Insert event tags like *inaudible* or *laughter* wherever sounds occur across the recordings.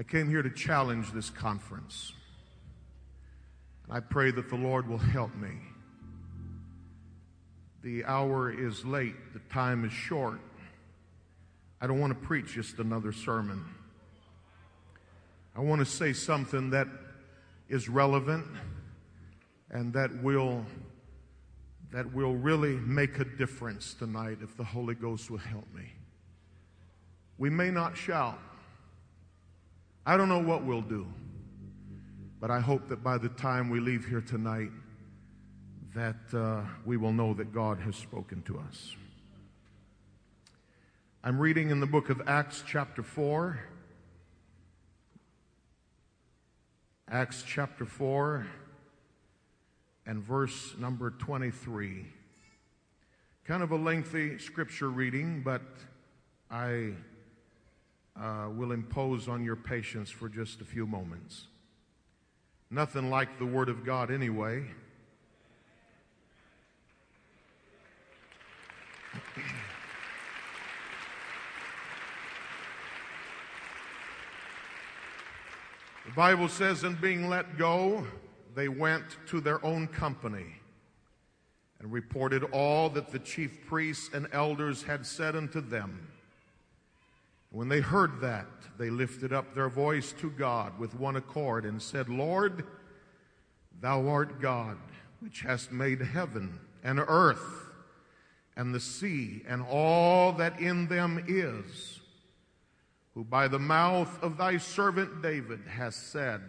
I came here to challenge this conference. I pray that the Lord will help me. The hour is late, the time is short. I don't want to preach just another sermon. I want to say something that is relevant and that will that will really make a difference tonight if the Holy Ghost will help me. We may not shout. I don't know what we'll do. But I hope that by the time we leave here tonight that uh, we will know that God has spoken to us. I'm reading in the book of Acts chapter 4 Acts chapter 4 and verse number 23. Kind of a lengthy scripture reading, but I uh, will impose on your patience for just a few moments. Nothing like the Word of God, anyway. *clears throat* The Bible says, in being let go, they went to their own company and reported all that the chief priests and elders had said unto them. When they heard that, they lifted up their voice to God with one accord and said, Lord, thou art God, which hast made heaven and earth and the sea and all that in them is who by the mouth of thy servant David has said,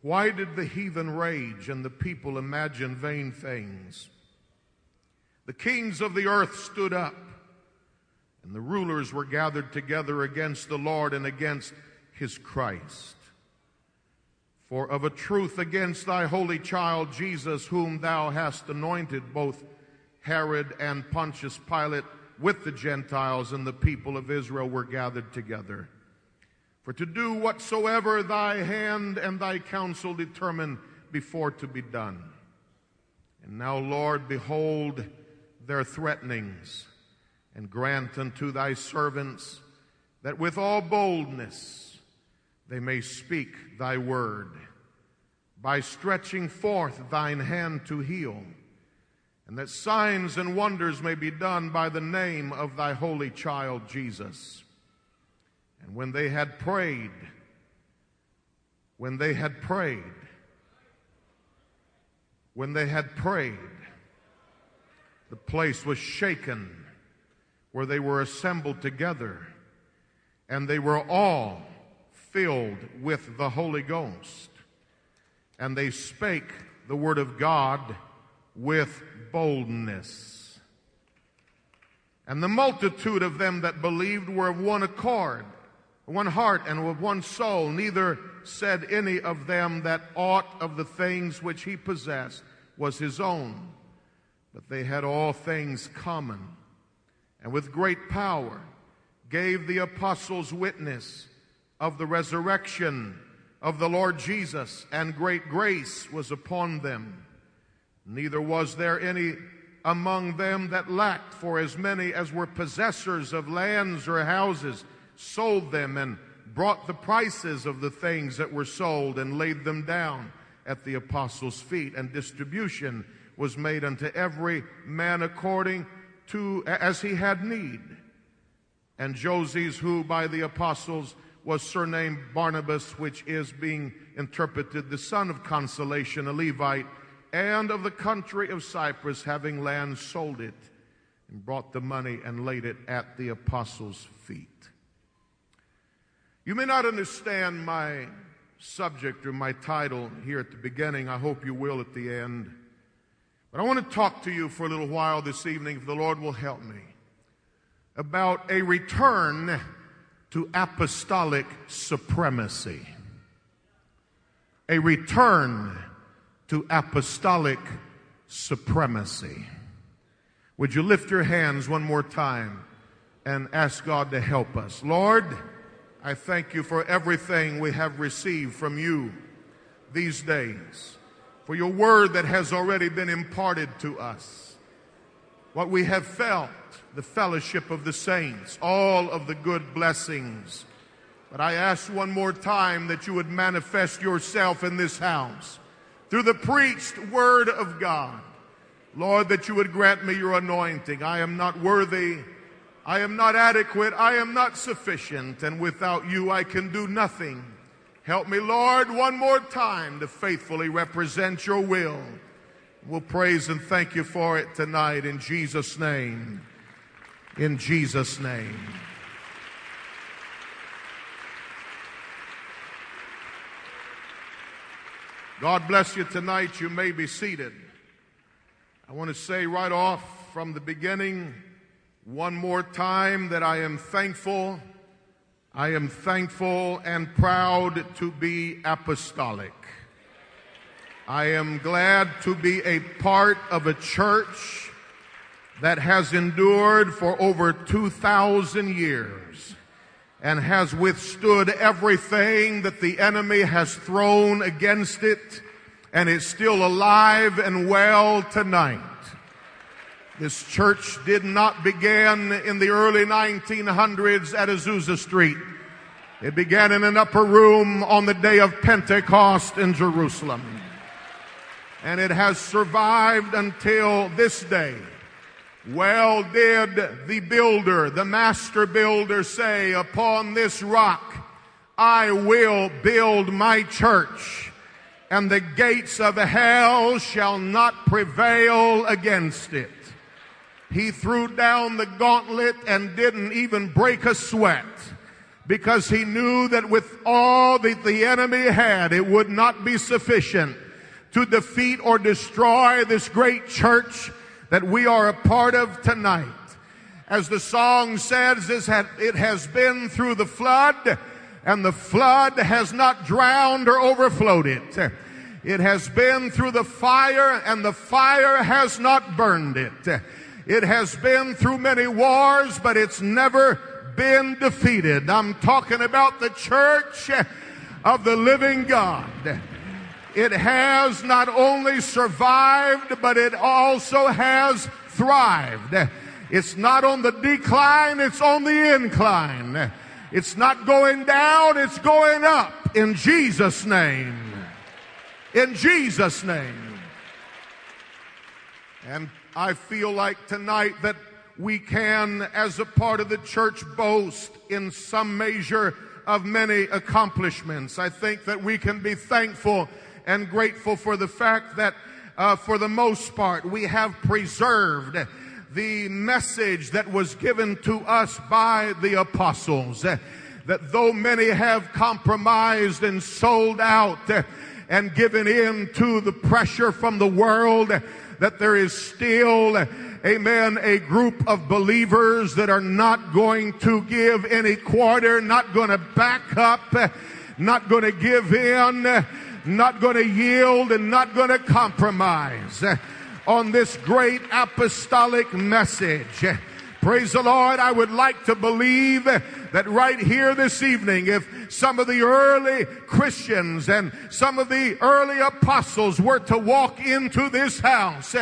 Why did the heathen rage and the people imagine vain things? The kings of the earth stood up, and the rulers were gathered together against the Lord and against his Christ. For of a truth against thy holy child Jesus, whom thou hast anointed, both Herod and Pontius Pilate, with the Gentiles and the people of Israel were gathered together. For to do whatsoever thy hand and thy counsel determine before to be done. And now, Lord, behold their threatenings, and grant unto thy servants that with all boldness they may speak thy word, by stretching forth thine hand to heal and that signs and wonders may be done by the name of thy holy child Jesus. And when they had prayed, when they had prayed, when they had prayed, the place was shaken where they were assembled together, and they were all filled with the Holy Ghost. And they spake the word of God with boldness. And the multitude of them that believed were of one accord, one heart, and with one soul. Neither said any of them that aught of the things which he possessed was his own, but they had all things common. And with great power gave the apostles witness of the resurrection of the Lord Jesus, and great grace was upon them. Neither was there any among them that lacked, for as many as were possessors of lands or houses sold them and brought the prices of the things that were sold and laid them down at the apostles' feet, and distribution was made unto every man according to as he had need. And Joses, who by the apostles was surnamed Barnabas, which is being interpreted the son of consolation, a Levite, and of the country of Cyprus, having land, sold it and brought the money and laid it at the apostles' feet. You may not understand my subject or my title here at the beginning. I hope you will at the end. But I want to talk to you for a little while this evening, if the Lord will help me, about a return to apostolic supremacy. A return to apostolic supremacy. Would you lift your hands one more time and ask God to help us? Lord, I thank you for everything we have received from you these days, for your word that has already been imparted to us, what we have felt, the fellowship of the saints, all of the good blessings But I ask one more time that you would manifest yourself in this house through the preached word of God. Lord, that you would grant me your anointing. I am not worthy. I am not adequate. I am not sufficient. And without you, I can do nothing. Help me, Lord, one more time to faithfully represent your will. We'll praise and thank you for it tonight in Jesus' name. In Jesus' name. God bless you tonight. You may be seated. I want to say right off from the beginning one more time that I am thankful. I am thankful and proud to be apostolic. I am glad to be a part of a church that has endured for over 2,000 years and has withstood everything that the enemy has thrown against it and is still alive and well tonight. This church did not begin in the early 1900s at Azusa Street. It began in an upper room on the day of Pentecost in Jerusalem. And it has survived until this day. Well did the builder, the master builder say, upon this rock I will build my church and the gates of hell shall not prevail against it. He threw down the gauntlet and didn't even break a sweat because he knew that with all that the enemy had, it would not be sufficient to defeat or destroy this great church that we are a part of tonight. As the song says, it has been through the flood and the flood has not drowned or overflowed it. It has been through the fire and the fire has not burned it. It has been through many wars, but it's never been defeated. I'm talking about the church of the living God. It has not only survived, but it also has thrived. It's not on the decline, it's on the incline. It's not going down, it's going up in Jesus' name. In Jesus' name. And I feel like tonight that we can, as a part of the church, boast in some measure of many accomplishments. I think that we can be thankful and grateful for the fact that, uh, for the most part, we have preserved the message that was given to us by the apostles. that though many have compromised and sold out and given in to the pressure from the world, that there is still amen, a group of believers that are not going to give any quarter, not going to back up, not going to give in, not going to yield and not going to compromise on this great apostolic message. Praise the Lord. I would like to believe that right here this evening, if some of the early Christians and some of the early apostles were to walk into this house,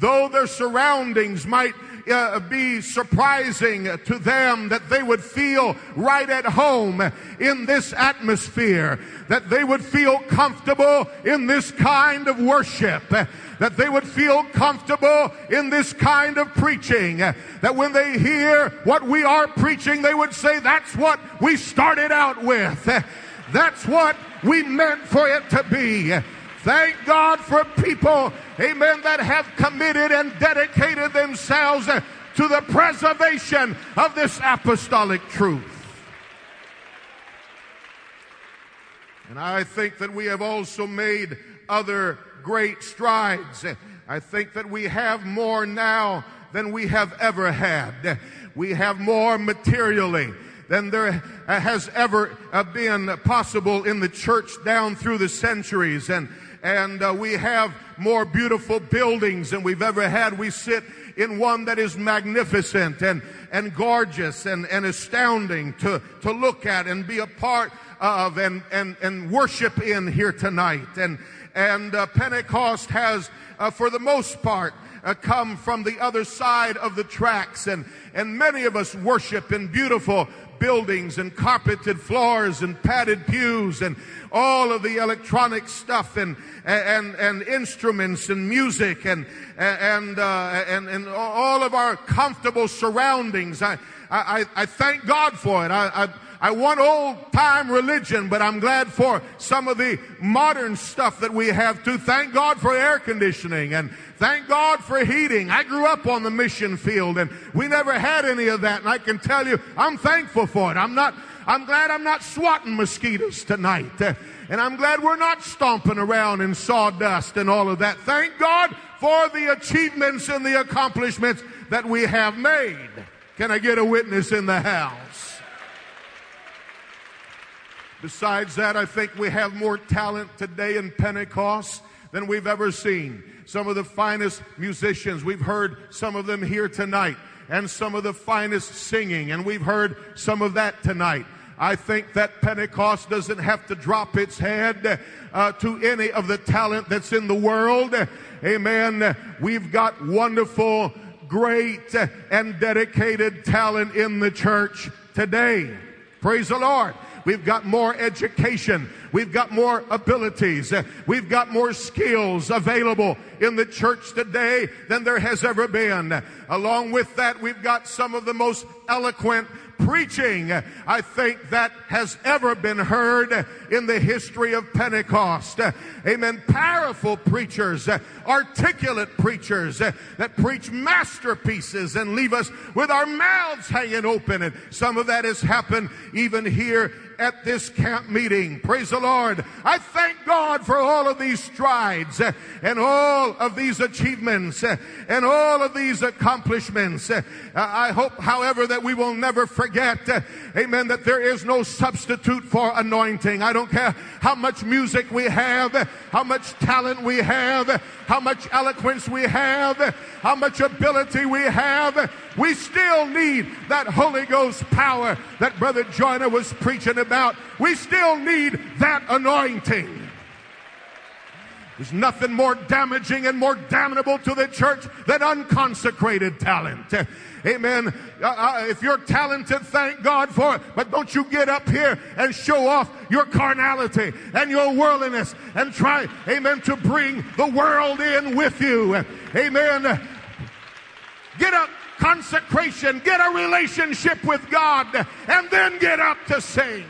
though their surroundings might uh, be surprising to them that they would feel right at home in this atmosphere, that they would feel comfortable in this kind of worship, that they would feel comfortable in this kind of preaching, that when they hear what we are preaching, they would say, that's what we started out with. That's what we meant for it to be. Thank God for people, amen, that have committed and dedicated themselves to the preservation of this apostolic truth. And I think that we have also made other great strides. I think that we have more now than we have ever had. We have more materially than there has ever been possible in the church down through the centuries. And and uh, we have more beautiful buildings than we've ever had. We sit in one that is magnificent and, and gorgeous and, and astounding to, to look at and be a part of and, and, and worship in here tonight. And, and uh, Pentecost has, uh, for the most part, uh, come from the other side of the tracks and, and many of us worship in beautiful buildings and carpeted floors and padded pews and all of the electronic stuff and and and instruments and music and and uh, and and all of our comfortable surroundings. I I, I thank God for it. I, I I want old time religion, but I'm glad for some of the modern stuff that we have too. Thank God for air conditioning and thank God for heating. I grew up on the mission field and we never had any of that. And I can tell you, I'm thankful for it. I'm not, I'm glad I'm not swatting mosquitoes tonight. Eh, and I'm glad we're not stomping around in sawdust and all of that. Thank God for the achievements and the accomplishments that we have made. Can I get a witness in the house? Besides that, I think we have more talent today in Pentecost than we've ever seen. Some of the finest musicians, we've heard some of them here tonight, and some of the finest singing, and we've heard some of that tonight. I think that Pentecost doesn't have to drop its head uh, to any of the talent that's in the world. Amen. We've got wonderful, great, and dedicated talent in the church today. Praise the Lord. We've got more education. We've got more abilities. We've got more skills available in the church today than there has ever been. Along with that, we've got some of the most eloquent preaching I think that has ever been heard in the history of Pentecost. Amen. Powerful preachers, articulate preachers that preach masterpieces and leave us with our mouths hanging open. And some of that has happened even here at this camp meeting. Praise the Lord. I thank God for all of these strides uh, and all of these achievements uh, and all of these accomplishments. Uh, I hope, however, that we will never forget, amen, that there is no substitute for anointing. I don't care how much music we have, how much talent we have, how much eloquence we have, how much ability we have. We still need that Holy Ghost power that Brother Joyner was preaching about. Out, we still need that anointing. There's nothing more damaging and more damnable to the church than unconsecrated talent. Amen. Uh, uh, if you're talented, thank God for it. But don't you get up here and show off your carnality and your worldliness and try, amen, to bring the world in with you. Amen. Get up consecration, get a relationship with God, and then get up to sing.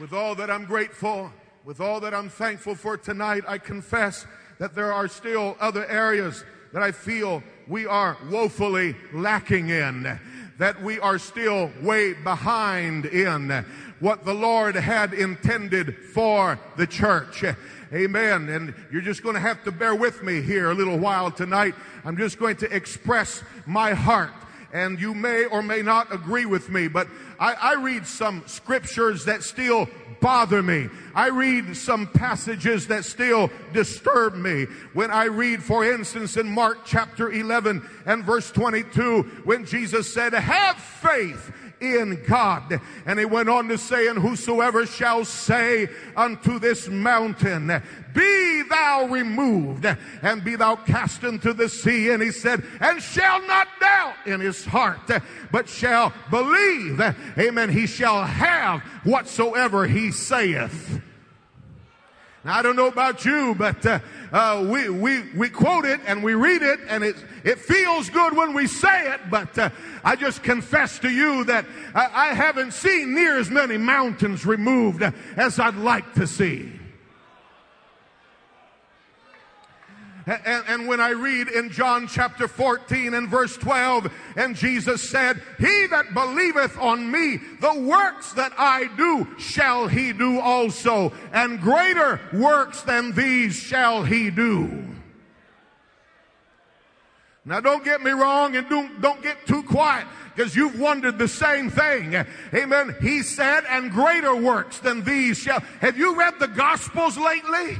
With all that I'm grateful, with all that I'm thankful for tonight, I confess that there are still other areas that I feel we are woefully lacking in, that we are still way behind in what the Lord had intended for the church. Amen. And you're just going to have to bear with me here a little while tonight. I'm just going to express my heart and you may or may not agree with me, but I, I, read some scriptures that still bother me. I read some passages that still disturb me. When I read, for instance, in Mark chapter 11 and verse 22, when Jesus said, have faith in God. And he went on to say, and whosoever shall say unto this mountain, be thou removed and be thou cast into the sea. And he said, and shall not doubt in his heart, but shall believe, amen, he shall have whatsoever he saith. Now, I don't know about you, but uh, uh, we, we, we quote it and we read it and it, it feels good when we say it, but uh, I just confess to you that I, I haven't seen near as many mountains removed as I'd like to see. And, and, when I read in John chapter 14 and verse 12, and Jesus said, He that believeth on me, the works that I do shall he do also, and greater works than these shall he do. Now don't get me wrong and don't, don't get too quiet because you've wondered the same thing. Amen. He said, and greater works than these shall. Have you read the Gospels lately?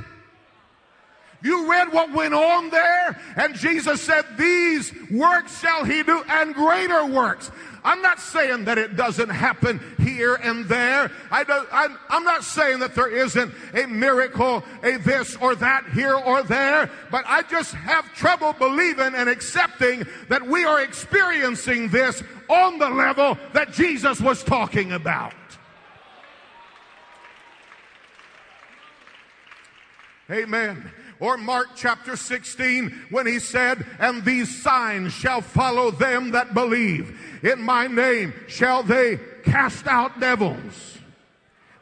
You read what went on there? And Jesus said, These works shall he do, and greater works. I'm not saying that it doesn't happen here and there. I I'm not saying that there isn't a miracle, a this or that here or there, but I just have trouble believing and accepting that we are experiencing this on the level that Jesus was talking about. Amen. Or Mark chapter 16 when he said, and these signs shall follow them that believe. In my name shall they cast out devils.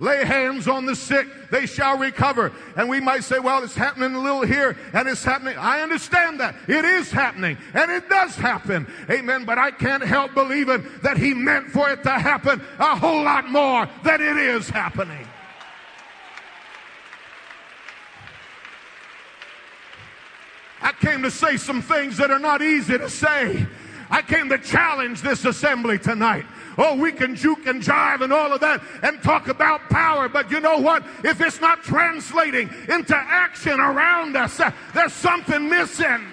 Lay hands on the sick, they shall recover. And we might say, well, it's happening a little here and it's happening. I understand that. It is happening and it does happen. Amen. But I can't help believing that he meant for it to happen a whole lot more than it is happening. I came to say some things that are not easy to say. I came to challenge this assembly tonight. Oh, we can juke and jive and all of that and talk about power, but you know what? If it's not translating into action around us, uh, there's something missing.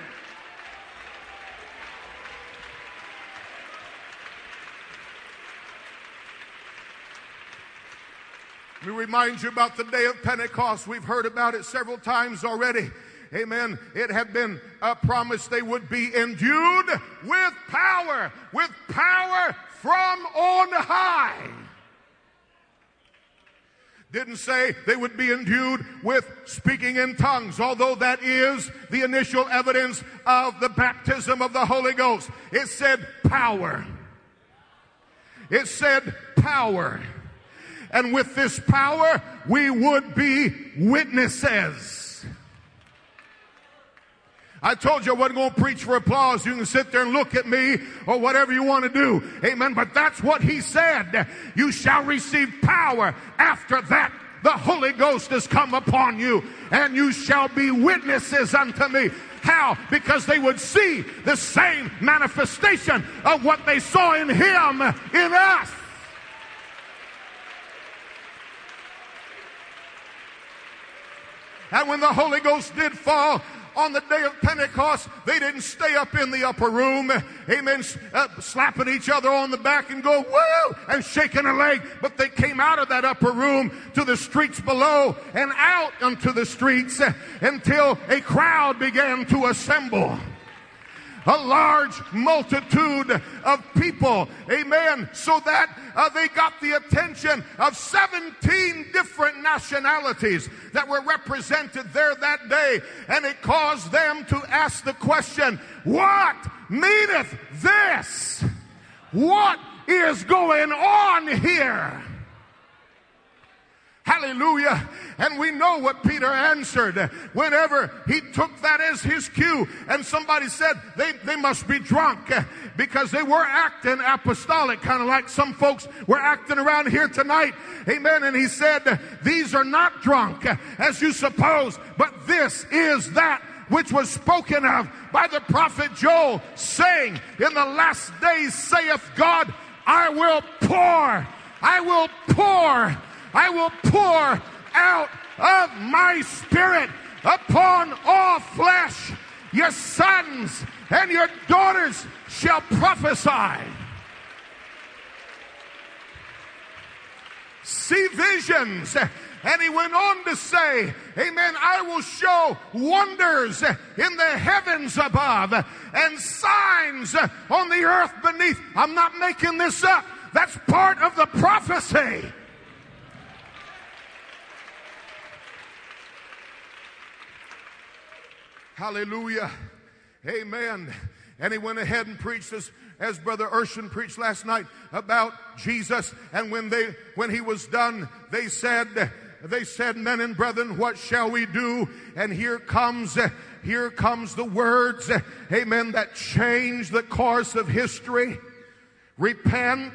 We remind you about the day of Pentecost. We've heard about it several times already amen, it had been uh, promised they would be endued with power, with power from on high. Didn't say they would be endued with speaking in tongues, although that is the initial evidence of the baptism of the Holy Ghost. It said power. It said power. And with this power, we would be witnesses. I told you I wasn't going to preach for applause. You can sit there and look at me or whatever you want to do. Amen. But that's what he said. You shall receive power after that. The Holy Ghost has come upon you and you shall be witnesses unto me. How? Because they would see the same manifestation of what they saw in him in us. And when the Holy Ghost did fall, on the day of Pentecost, they didn't stay up in the upper room, amen, uh, slapping each other on the back and go, woo, and shaking a leg, but they came out of that upper room to the streets below and out onto the streets uh, until a crowd began to assemble a large multitude of people. Amen. So that uh, they got the attention of 17 different nationalities that were represented there that day. And it caused them to ask the question, what meaneth this? What is going on here? Hallelujah. And we know what Peter answered whenever he took that as his cue. And somebody said they, they must be drunk because they were acting apostolic, kind of like some folks were acting around here tonight. Amen. And he said, These are not drunk as you suppose, but this is that which was spoken of by the prophet Joel, saying, In the last days saith God, I will pour, I will pour I will pour out of my spirit upon all flesh. Your sons and your daughters shall prophesy. See visions. And he went on to say, Amen, I will show wonders in the heavens above and signs on the earth beneath. I'm not making this up. That's part of the prophecy. Hallelujah. Amen. And he went ahead and preached as, as Brother Urshan preached last night about Jesus. And when they, when he was done, they said, they said, men and brethren, what shall we do? And here comes, here comes the words, amen, that change the course of history. Repent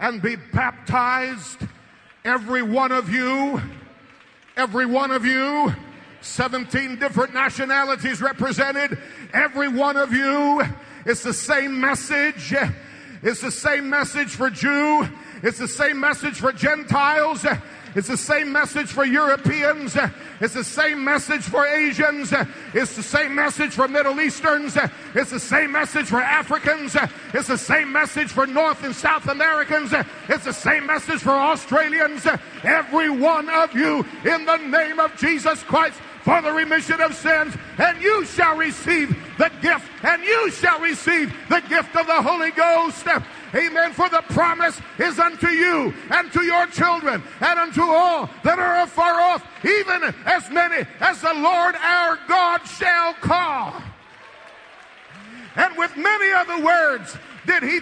and be baptized, every one of you, every one of you 17 different nationalities represented. Every one of you. It's the same message. It's the same message for Jew. It's the same message for Gentiles. It's the same message for Europeans. It's the same message for Asians. It's the same message for Middle Easterns. It's the same message for Africans. It's the same message for North and South Americans. It's the same message for Australians. Every one of you in the name of Jesus Christ for the remission of sins, and you shall receive the gift, and you shall receive the gift of the Holy Ghost. Amen. For the promise is unto you and to your children and unto all that are afar off, even as many as the Lord our God shall call. And with many other words did he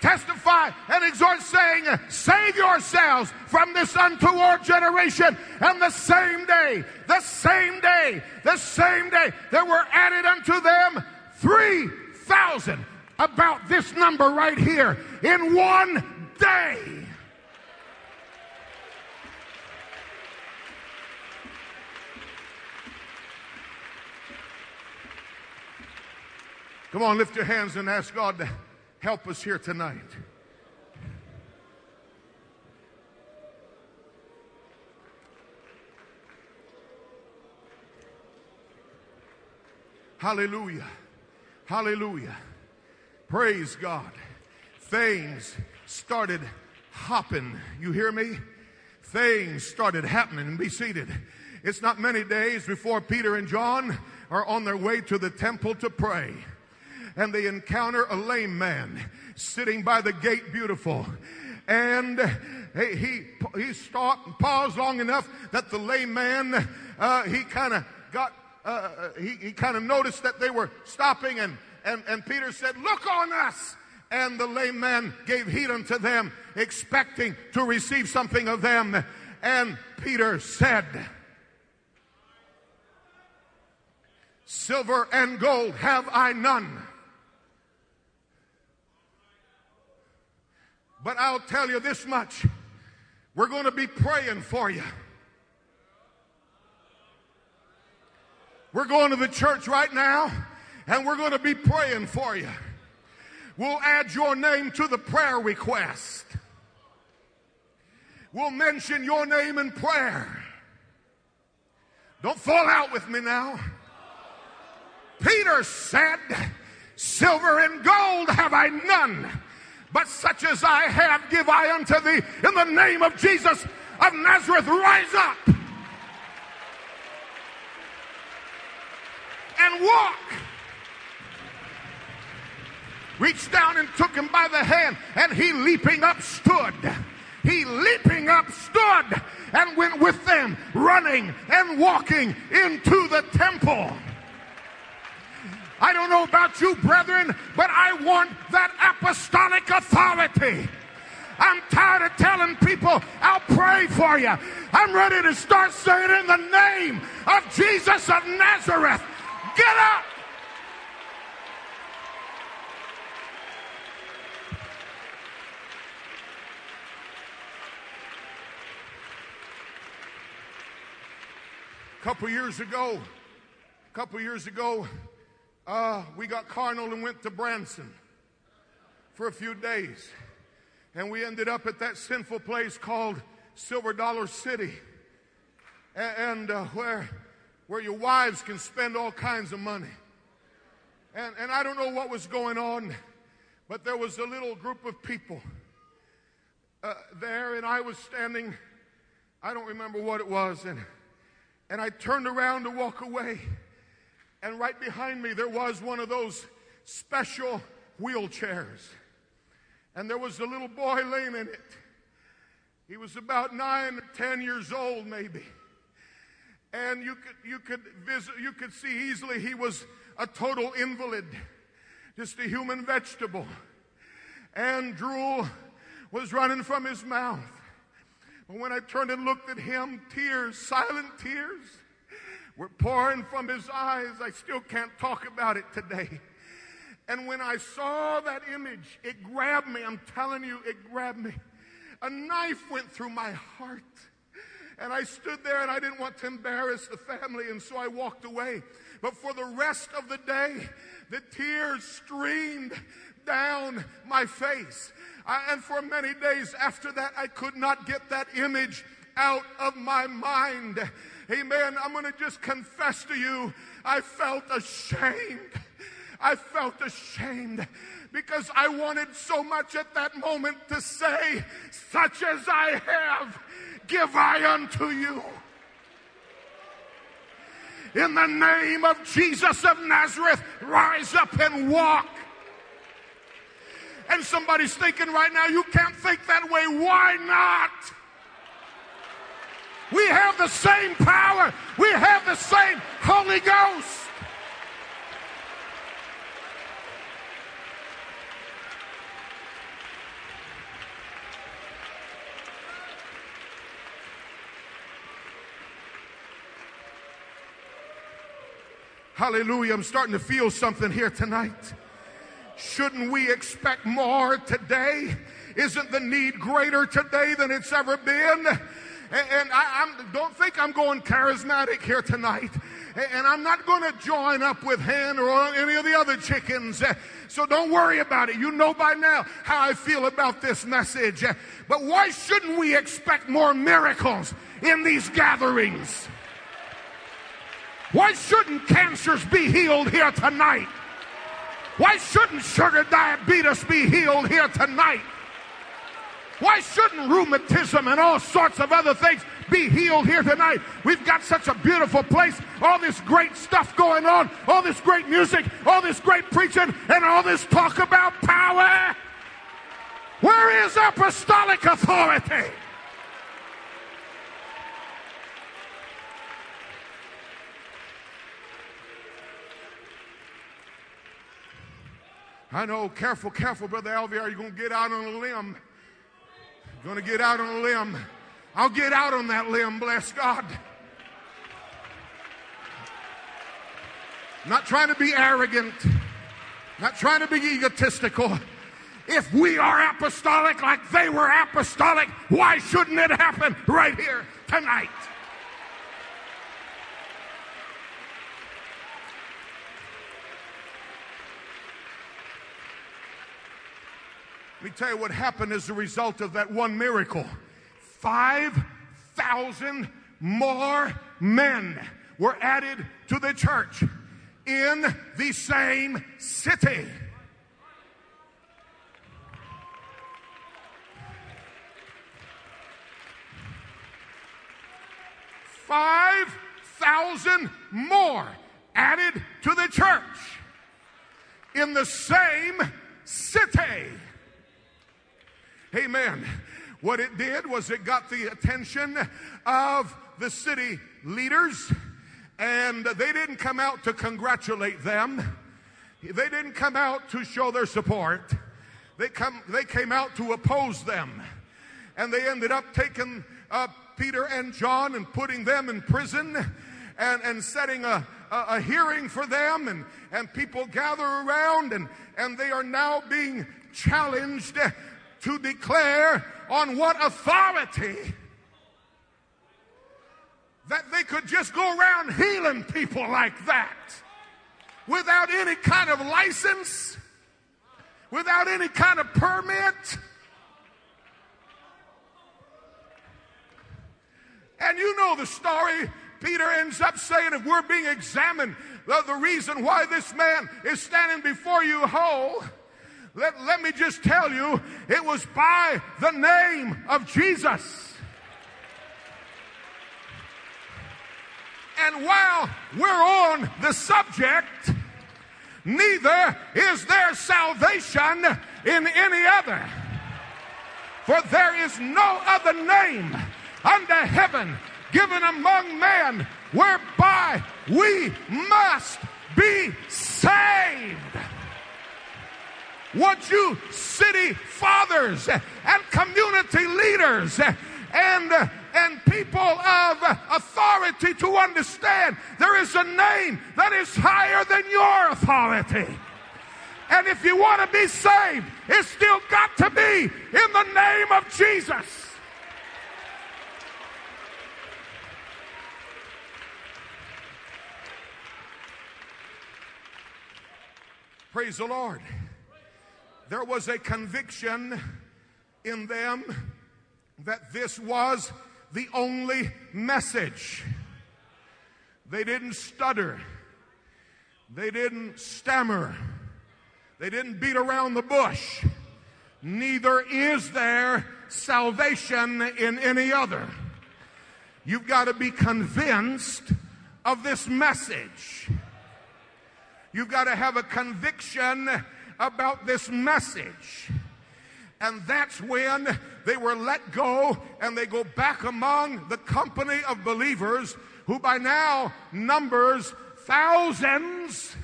testify and exhort, saying, Save yourselves from this untoward generation. And the same day, the same day, the same day, there were added unto them 3,000. About this number right here in one day. Come on, lift your hands and ask God to help us here tonight. Hallelujah. Hallelujah. Praise God. Things started hopping. You hear me? Things started happening. Be seated. It's not many days before Peter and John are on their way to the temple to pray and they encounter a lame man sitting by the gate beautiful. And he, he, he stopped and paused long enough that the lame man, uh, he kind of got, uh, he, he kind of noticed that they were stopping and, and, and Peter said, look on us. And the lame man gave heed unto them, expecting to receive something of them. And Peter said, Silver and gold have I none But I'll tell you this much we're going to be praying for you. We're going to the church right now and we're going to be praying for you. We'll add your name to the prayer request. We'll mention your name in prayer. Don't fall out with me now. Peter said, Silver and gold have I none but such as I have give I unto thee. In the name of Jesus of Nazareth, rise up and walk. Reached down and took him by the hand, and he leaping up stood. He leaping up stood and went with them, running and walking into the temple. I don't know about you, brethren, but I want that apostolic authority. I'm tired of telling people, I'll pray for you. I'm ready to start saying in the name of Jesus of Nazareth, get up. A couple years ago, a couple years ago, uh, we got carnal and went to Branson for a few days. And we ended up at that sinful place called Silver Dollar City. And, uh, where, where your wives can spend all kinds of money. And, and I don't know what was going on, but there was a little group of people uh, there, and I was standing. I don't remember what it was. And, and I turned around to walk away. And right behind me, there was one of those special wheelchairs. And there was a little boy laying in it. He was about nine or ten years old, maybe. And you could, you could visit, you could see easily he was a total invalid, just a human vegetable. And drool was running from his mouth. But when I turned and looked at him, tears, silent tears, were pouring from his eyes. I still can't talk about it today. And when I saw that image, it grabbed me. I'm telling you, it grabbed me. A knife went through my heart. And I stood there and I didn't want to embarrass the family, and so I walked away. But for the rest of the day, the tears streamed down my face. I, and for many days after that, I could not get that image out of my mind. Amen. I'm going to just confess to you, I felt ashamed. I felt ashamed because I wanted so much at that moment to say, such as I have, give I unto you. In the name of Jesus of Nazareth, rise up and walk. And somebody's thinking right now, you can't think that way. Why not? We have the same power. We have the same Holy Ghost. Hallelujah. I'm starting to feel something here tonight. Shouldn't we expect more today? Isn't the need greater today than it's ever been? And I I'm, don't think I'm going charismatic here tonight. And I'm not going to join up with Hinn or any of the other chickens. So don't worry about it. You know by now how I feel about this message. But why shouldn't we expect more miracles in these gatherings? Why shouldn't cancers be healed here tonight? Why shouldn't sugar diabetes be healed here tonight? Why shouldn't rheumatism and all sorts of other things be healed here tonight? We've got such a beautiful place, all this great stuff going on, all this great music, all this great preaching, and all this talk about power. Where is apostolic authority? I know, careful, careful, Brother Alvear. You're going to get out on a limb. Going to get out on a limb. I'll get out on that limb, bless God. Not trying to be arrogant, not trying to be egotistical. If we are apostolic like they were apostolic, why shouldn't it happen right here tonight? Let me tell you what happened as a result of that one miracle. 5,000 more men were added to the church in the same city. Five thousand more added to the church in the same city. Amen. What it did was it got the attention of the city leaders, and they didn't come out to congratulate them. They didn't come out to show their support. They, come, they came out to oppose them. And they ended up taking uh, Peter and John and putting them in prison and, and setting a, a, a, hearing for them. And, and people gather around, and, and they are now being challenged to declare on what authority that they could just go around healing people like that without any kind of license, without any kind of permit. And you know the story. Peter ends up saying, if we're being examined, the, the reason why this man is standing before you whole let, let me just tell you, it was by the name of Jesus. And while we're on the subject, neither is there salvation in any other. For there is no other name under heaven given among men whereby we must be saved. Would you, city fathers and community leaders and, and people of authority, to understand there is a name that is higher than your authority? And if you want to be saved, it's still got to be in the name of Jesus. Praise the Lord there was a conviction in them that this was the only message. They didn't stutter. They didn't stammer. They didn't beat around the bush. Neither is there salvation in any other. You've got to be convinced of this message. You've got to have a conviction about this message. And that's when they were let go and they go back among the company of believers who by now numbers thousands.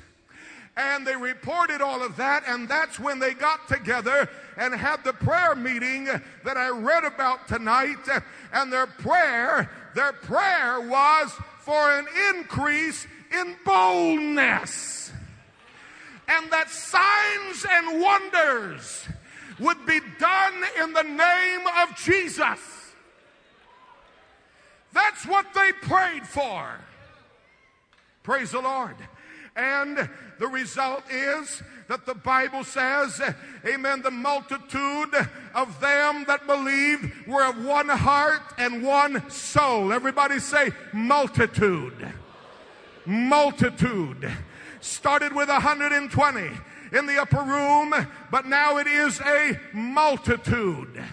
And they reported all of that, and that's when they got together and had the prayer meeting that I read about tonight. And their prayer, their prayer was for an increase in boldness. And that signs and wonders would be done in the name of Jesus. That's what they prayed for. Praise the Lord. And the result is that the Bible says, amen, the multitude of them that believed were of one heart and one soul. Everybody say multitude. Multitude. Started with 120 in the upper room, but now it is a multitude.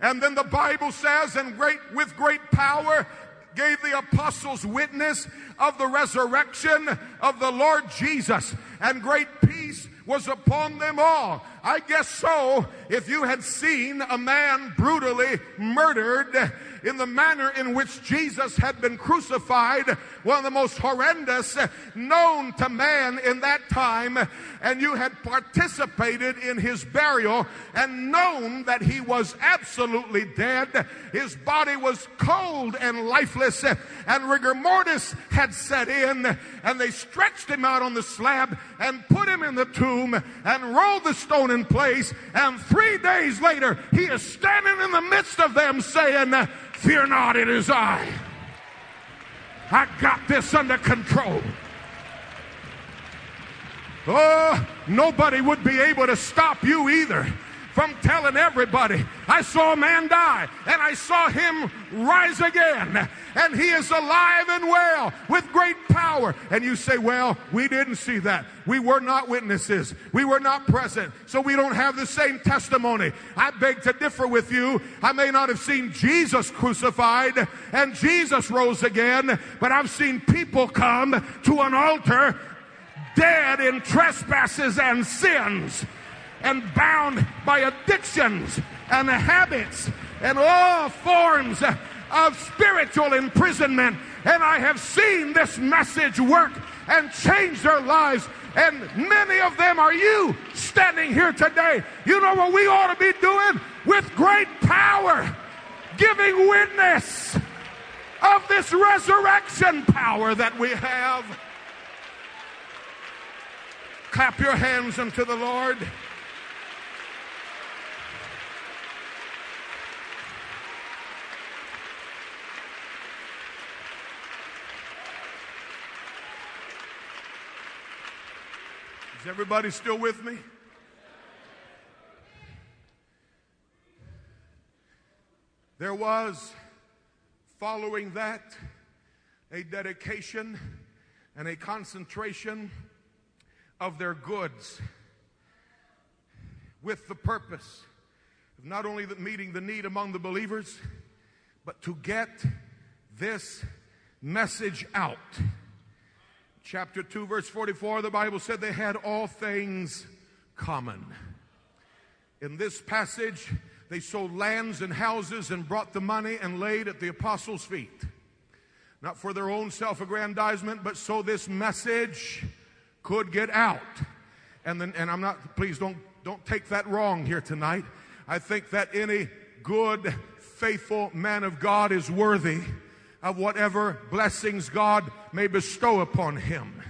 And then the Bible says, and great with great power gave the apostles witness of the resurrection of the Lord Jesus, and great peace was upon them all. I guess so. If you had seen a man brutally murdered in the manner in which Jesus had been crucified, one of the most horrendous known to man in that time, and you had participated in his burial and known that he was absolutely dead, his body was cold and lifeless, and rigor mortis had set in, and they stretched him out on the slab and put him in the tomb and rolled the stone place, and three days later, he is standing in the midst of them saying, Fear not, it is I. I got this under control. Oh, nobody would be able to stop you either from telling everybody, I saw a man die and I saw him rise again and he is alive and well with great power. And you say, well, we didn't see that. We were not witnesses. We were not present. So we don't have the same testimony. I beg to differ with you. I may not have seen Jesus crucified and Jesus rose again, but I've seen people come to an altar dead in trespasses and sins and bound by addictions and habits and all forms of spiritual imprisonment. And I have seen this message work and change their lives. And many of them are you standing here today. You know what we ought to be doing? With great power, giving witness of this resurrection power that we have. Clap your hands unto the Lord. Is everybody still with me? There was, following that, a dedication and a concentration of their goods with the purpose of not only meeting the need among the believers, but to get this message out chapter 2, verse 44, the Bible said they had all things common. In this passage, they sold lands and houses and brought the money and laid at the apostles' feet. Not for their own self aggrandizement, but so this message could get out. And then, and I'm not, please don't, don't take that wrong here tonight. I think that any good, faithful man of God is worthy of whatever blessings God may bestow upon him.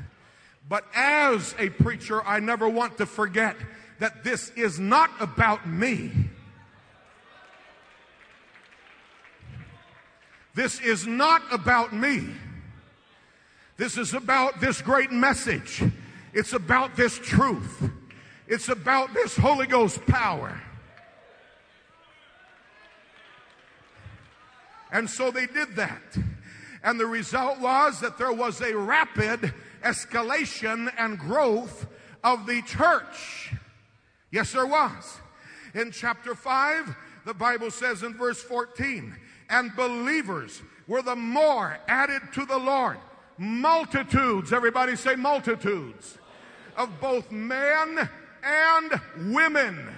But as a preacher, I never want to forget that this is not about me. This is not about me. This is about this great message. It's about this truth. It's about this Holy Ghost power. And so they did that. And the result was that there was a rapid escalation and growth of the church. Yes, there was. In chapter 5, the Bible says in verse 14, and believers were the more added to the Lord. Multitudes, everybody say multitudes, of both men and women.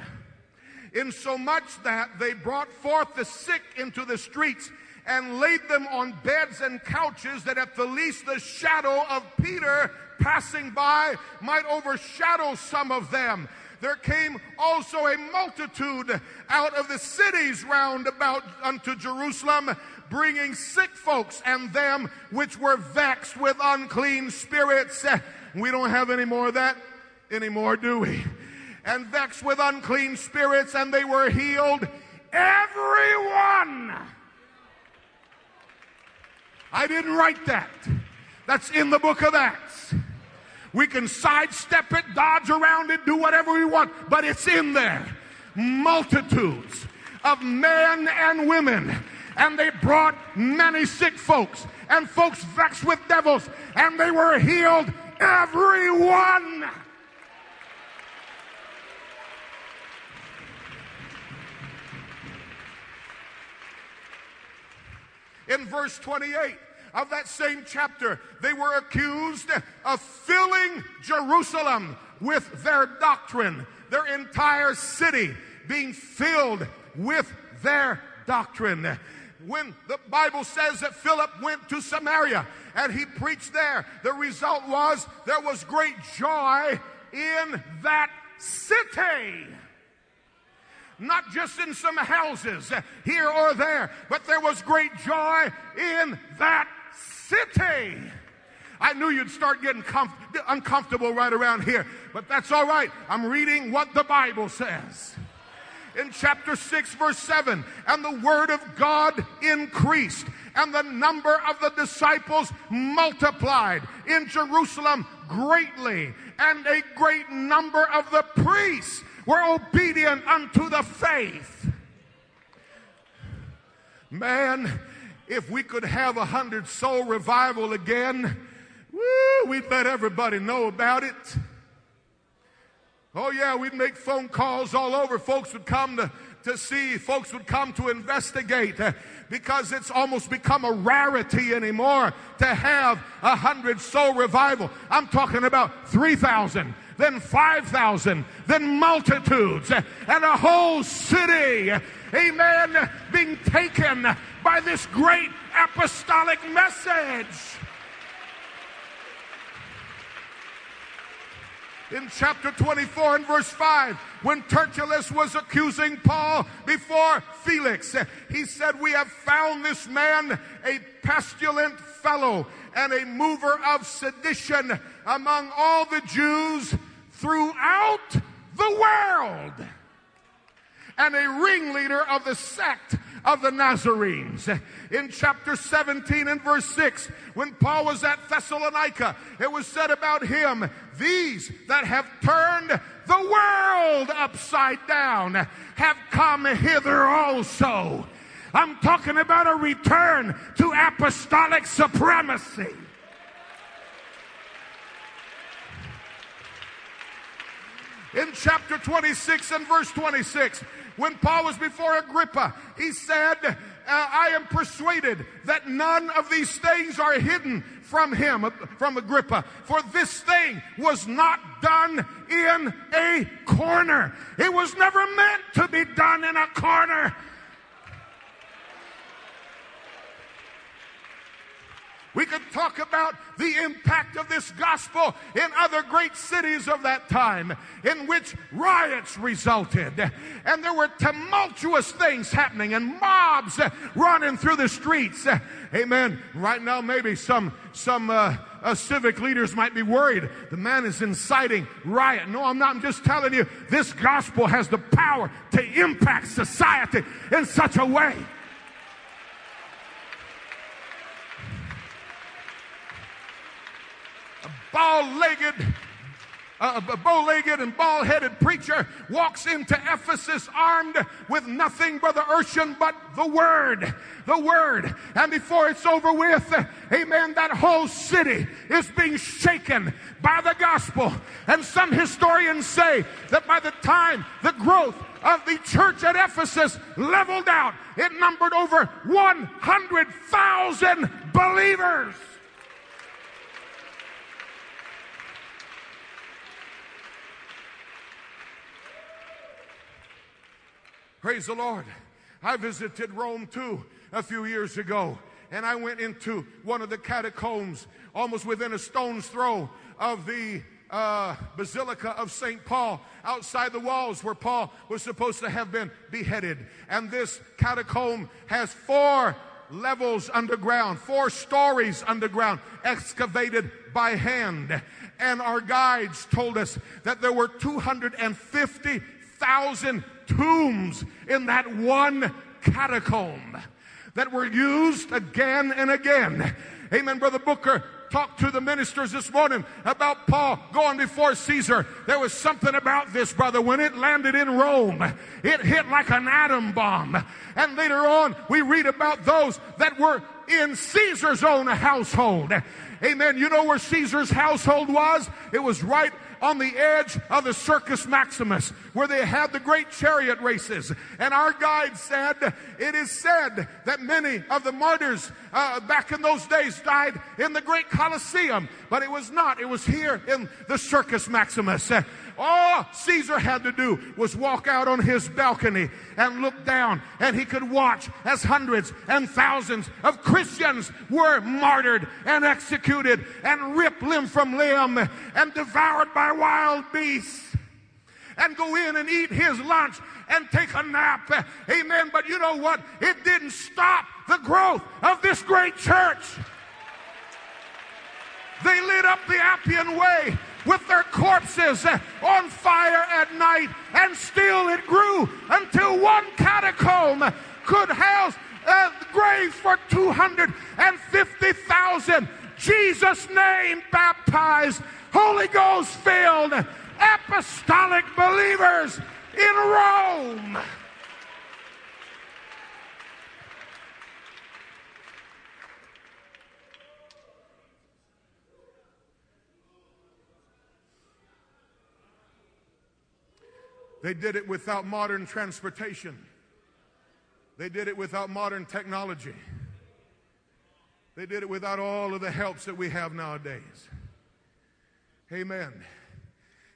In so much that they brought forth the sick into the streets and laid them on beds and couches that at the least the shadow of Peter passing by might overshadow some of them. There came also a multitude out of the cities round about unto Jerusalem, bringing sick folks and them which were vexed with unclean spirits. We don't have any more of that anymore, do we? And vexed with unclean spirits, and they were healed. Everyone I didn't write that. That's in the book of Acts. We can sidestep it, dodge around it, do whatever we want, but it's in there. Multitudes of men and women. And they brought many sick folks and folks vexed with devils, and they were healed, everyone. In verse 28 of that same chapter, they were accused of filling Jerusalem with their doctrine, their entire city being filled with their doctrine. When the Bible says that Philip went to Samaria and he preached there, the result was there was great joy in that city not just in some houses here or there, but there was great joy in that city. I knew you'd start getting comf- uncomfortable right around here, but that's all right. I'm reading what the Bible says. In chapter 6, verse 7, and the word of God increased, and the number of the disciples multiplied in Jerusalem greatly, and a great number of the priests were obedient unto the faith. Man, if we could have a hundred soul revival again, woo, we'd let everybody know about it. Oh, yeah, we'd make phone calls all over. Folks would come to, to see, folks would come to investigate uh, because it's almost become a rarity anymore to have a hundred soul revival. I'm talking about 3,000 then 5,000, then multitudes, and a whole city, amen, being taken by this great apostolic message. in chapter 24 and verse 5 when Tertullus was accusing Paul before Felix. He said, We have found this man a pestilent fellow and a mover of sedition among all the Jews throughout the world and a ringleader of the sect of the Nazarenes. In chapter 17 and verse 6, when Paul was at Thessalonica, it was said about him, These that have turned the world upside down have come hither also. I'm talking about a return to apostolic supremacy. In chapter 26 and verse 26. When Paul was before Agrippa, he said, uh, I am persuaded that none of these things are hidden from him, uh, from Agrippa. For this thing was not done in a corner. It was never meant to be done in a corner. We could talk about the impact of this gospel in other great cities of that time in which riots resulted and there were tumultuous things happening and mobs running through the streets. Amen. Right now, maybe some, some, uh, uh, civic leaders might be worried. The man is inciting riot. No, I'm not. I'm just telling you, this gospel has the power to impact society in such a way ball legged, a uh, uh, bow-legged and bald-headed preacher walks into Ephesus armed with nothing, Brother Urshan, but the Word. The Word. And before it's over with, amen, that whole city is being shaken by the gospel. And some historians say that by the time the growth of the church at Ephesus leveled out, it numbered over 100,000 believers. Praise the Lord. I visited Rome too a few years ago, and I went into one of the catacombs almost within a stone's throw of the uh, Basilica of St. Paul outside the walls where Paul was supposed to have been beheaded. And this catacomb has four levels underground, four stories underground, excavated by hand. And our guides told us that there were 250,000 tombs in that one catacomb that were used again and again. Amen, Brother Booker talked to the ministers this morning about Paul going before Caesar. There was something about this, brother. When it landed in Rome, it hit like an atom bomb. And later on, we read about those that were in Caesar's own household. Amen. You know where Caesar's household was? It was right on the edge of the Circus Maximus, where they had the great chariot races. And our guide said, it is said that many of the martyrs uh, back in those days died in the great Colosseum, but it was not. It was here in the Circus Maximus. All Caesar had to do was walk out on his balcony and look down, and he could watch as hundreds and thousands of Christians were martyred and executed and ripped limb from limb and devoured by wild beasts and go in and eat his lunch and take a nap. Amen. But you know what? It didn't stop the growth of this great church. They lit up the Appian Way with their corpses on fire at night, and still it grew until one catacomb could house a grave for 250,000. Jesus' name baptized, Holy Ghost filled, apostolic believers in Rome. They did it without modern transportation. They did it without modern technology. They did it without all of the helps that we have nowadays. Amen.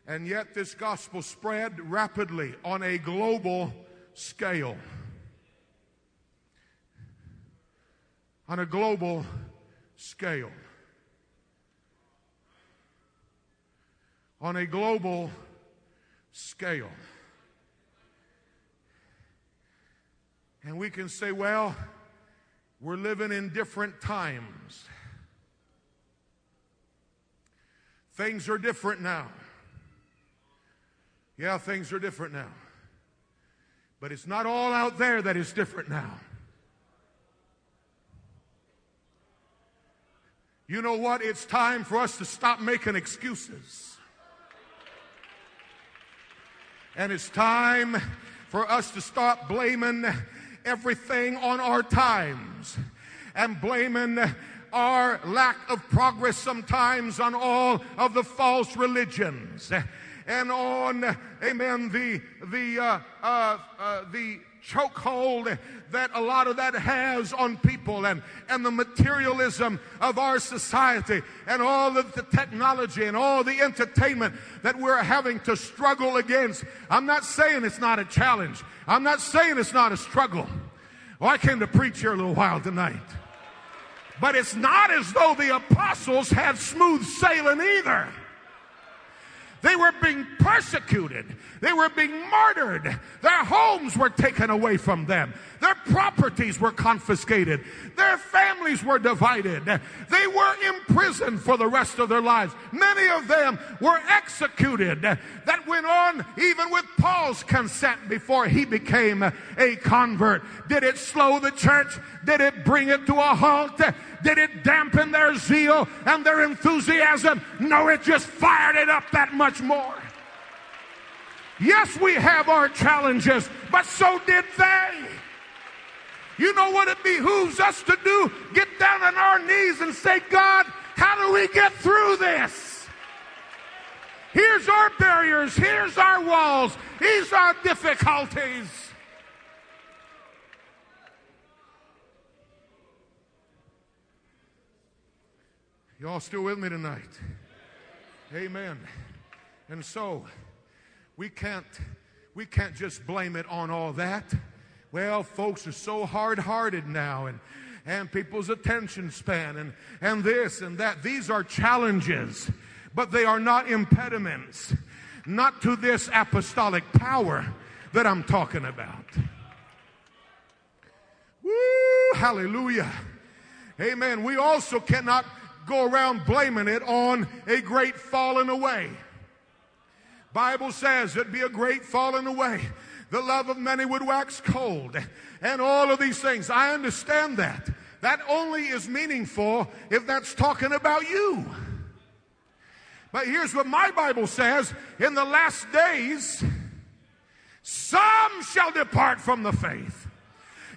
And yet, this gospel spread rapidly on a global scale. On a global scale. On a global scale. And we can say, well, we're living in different times. Things are different now. Yeah, things are different now. But it's not all out there that is different now. You know what? It's time for us to stop making excuses. And it's time for us to stop blaming everything on our times and blaming our lack of progress sometimes on all of the false religions and on, amen, the, the, uh, uh, uh, the chokehold that a lot of that has on people and, and the materialism of our society and all of the technology and all the entertainment that we're having to struggle against. I'm not saying it's not a challenge. I'm not saying it's not a struggle. Oh, I came to preach here a little while tonight. But it's not as though the apostles had smooth sailing either. They were being persecuted. They were being martyred. Their homes were taken away from them. Their properties were confiscated. Their families were divided. They were imprisoned for the rest of their lives. Many of them were executed. That went on even with Paul's consent before he became a convert. Did it slow the church? Did it bring it to a halt? Did it dampen their zeal and their enthusiasm? No, it just fired it up that much more. Yes, we have our challenges, but so did they. You know what it behooves us to do? Get down on our knees and say, God, how do we get through this? Here's our barriers, here's our walls, here's our difficulties. Y'all still with me tonight? Amen. And so we can't we can't just blame it on all that. Well, folks are so hard-hearted now and and people's attention span and, and this and that. These are challenges, but they are not impediments, not to this apostolic power that I'm talking about. Woo, hallelujah. Amen. We also cannot go around blaming it on a great falling away. Bible says it'd be a great falling away. The love of many would wax cold and all of these things. I understand that. That only is meaningful if that's talking about you. But here's what my Bible says in the last days, some shall depart from the faith,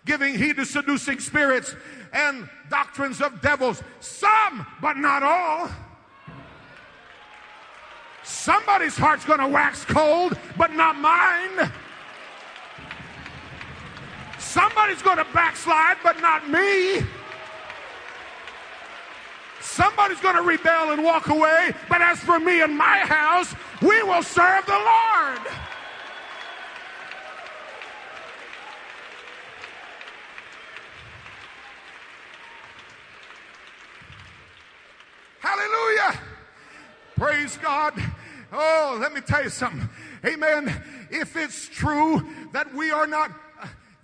giving heed to seducing spirits and doctrines of devils. Some, but not all. Somebody's heart's going to wax cold, but not mine. Somebody's going to backslide, but not me. Somebody's going to rebel and walk away, but as for me and my house, we will serve the Lord. Hallelujah. Praise God. Oh, let me tell you something. Amen. If it's true that we are not,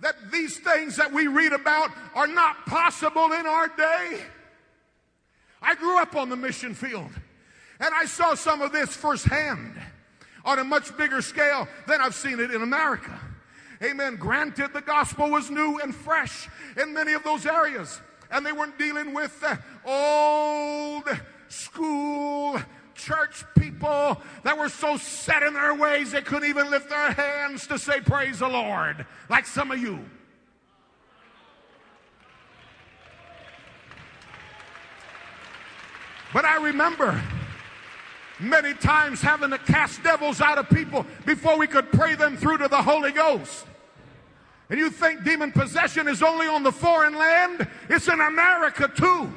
that these things that we read about are not possible in our day. I grew up on the mission field and I saw some of this firsthand on a much bigger scale than I've seen it in America. Amen. Granted, the gospel was new and fresh in many of those areas, and they weren't dealing with old school church people that were so set in their ways they couldn't even lift their hands to say, Praise the Lord, like some of you. But I remember many times having to cast devils out of people before we could pray them through to the Holy Ghost. And you think demon possession is only on the foreign land? It's in America too.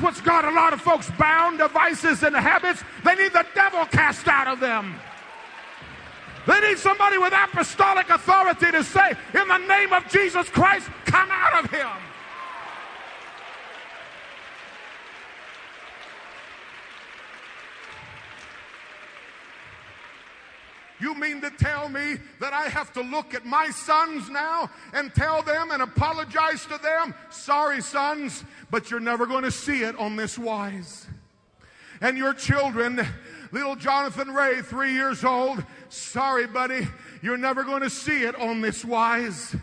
What's got a lot of folks bound to vices and habits. They need the devil cast out of them. They need somebody with apostolic authority to say, in the name of Jesus Christ, come out of him. You mean to tell me that I have to look at my sons now and tell them and apologize to them? Sorry, sons, but you're never going to see it on this wise. And your children, little Jonathan Ray, three years old, sorry, buddy, you're never going to see it on this wise.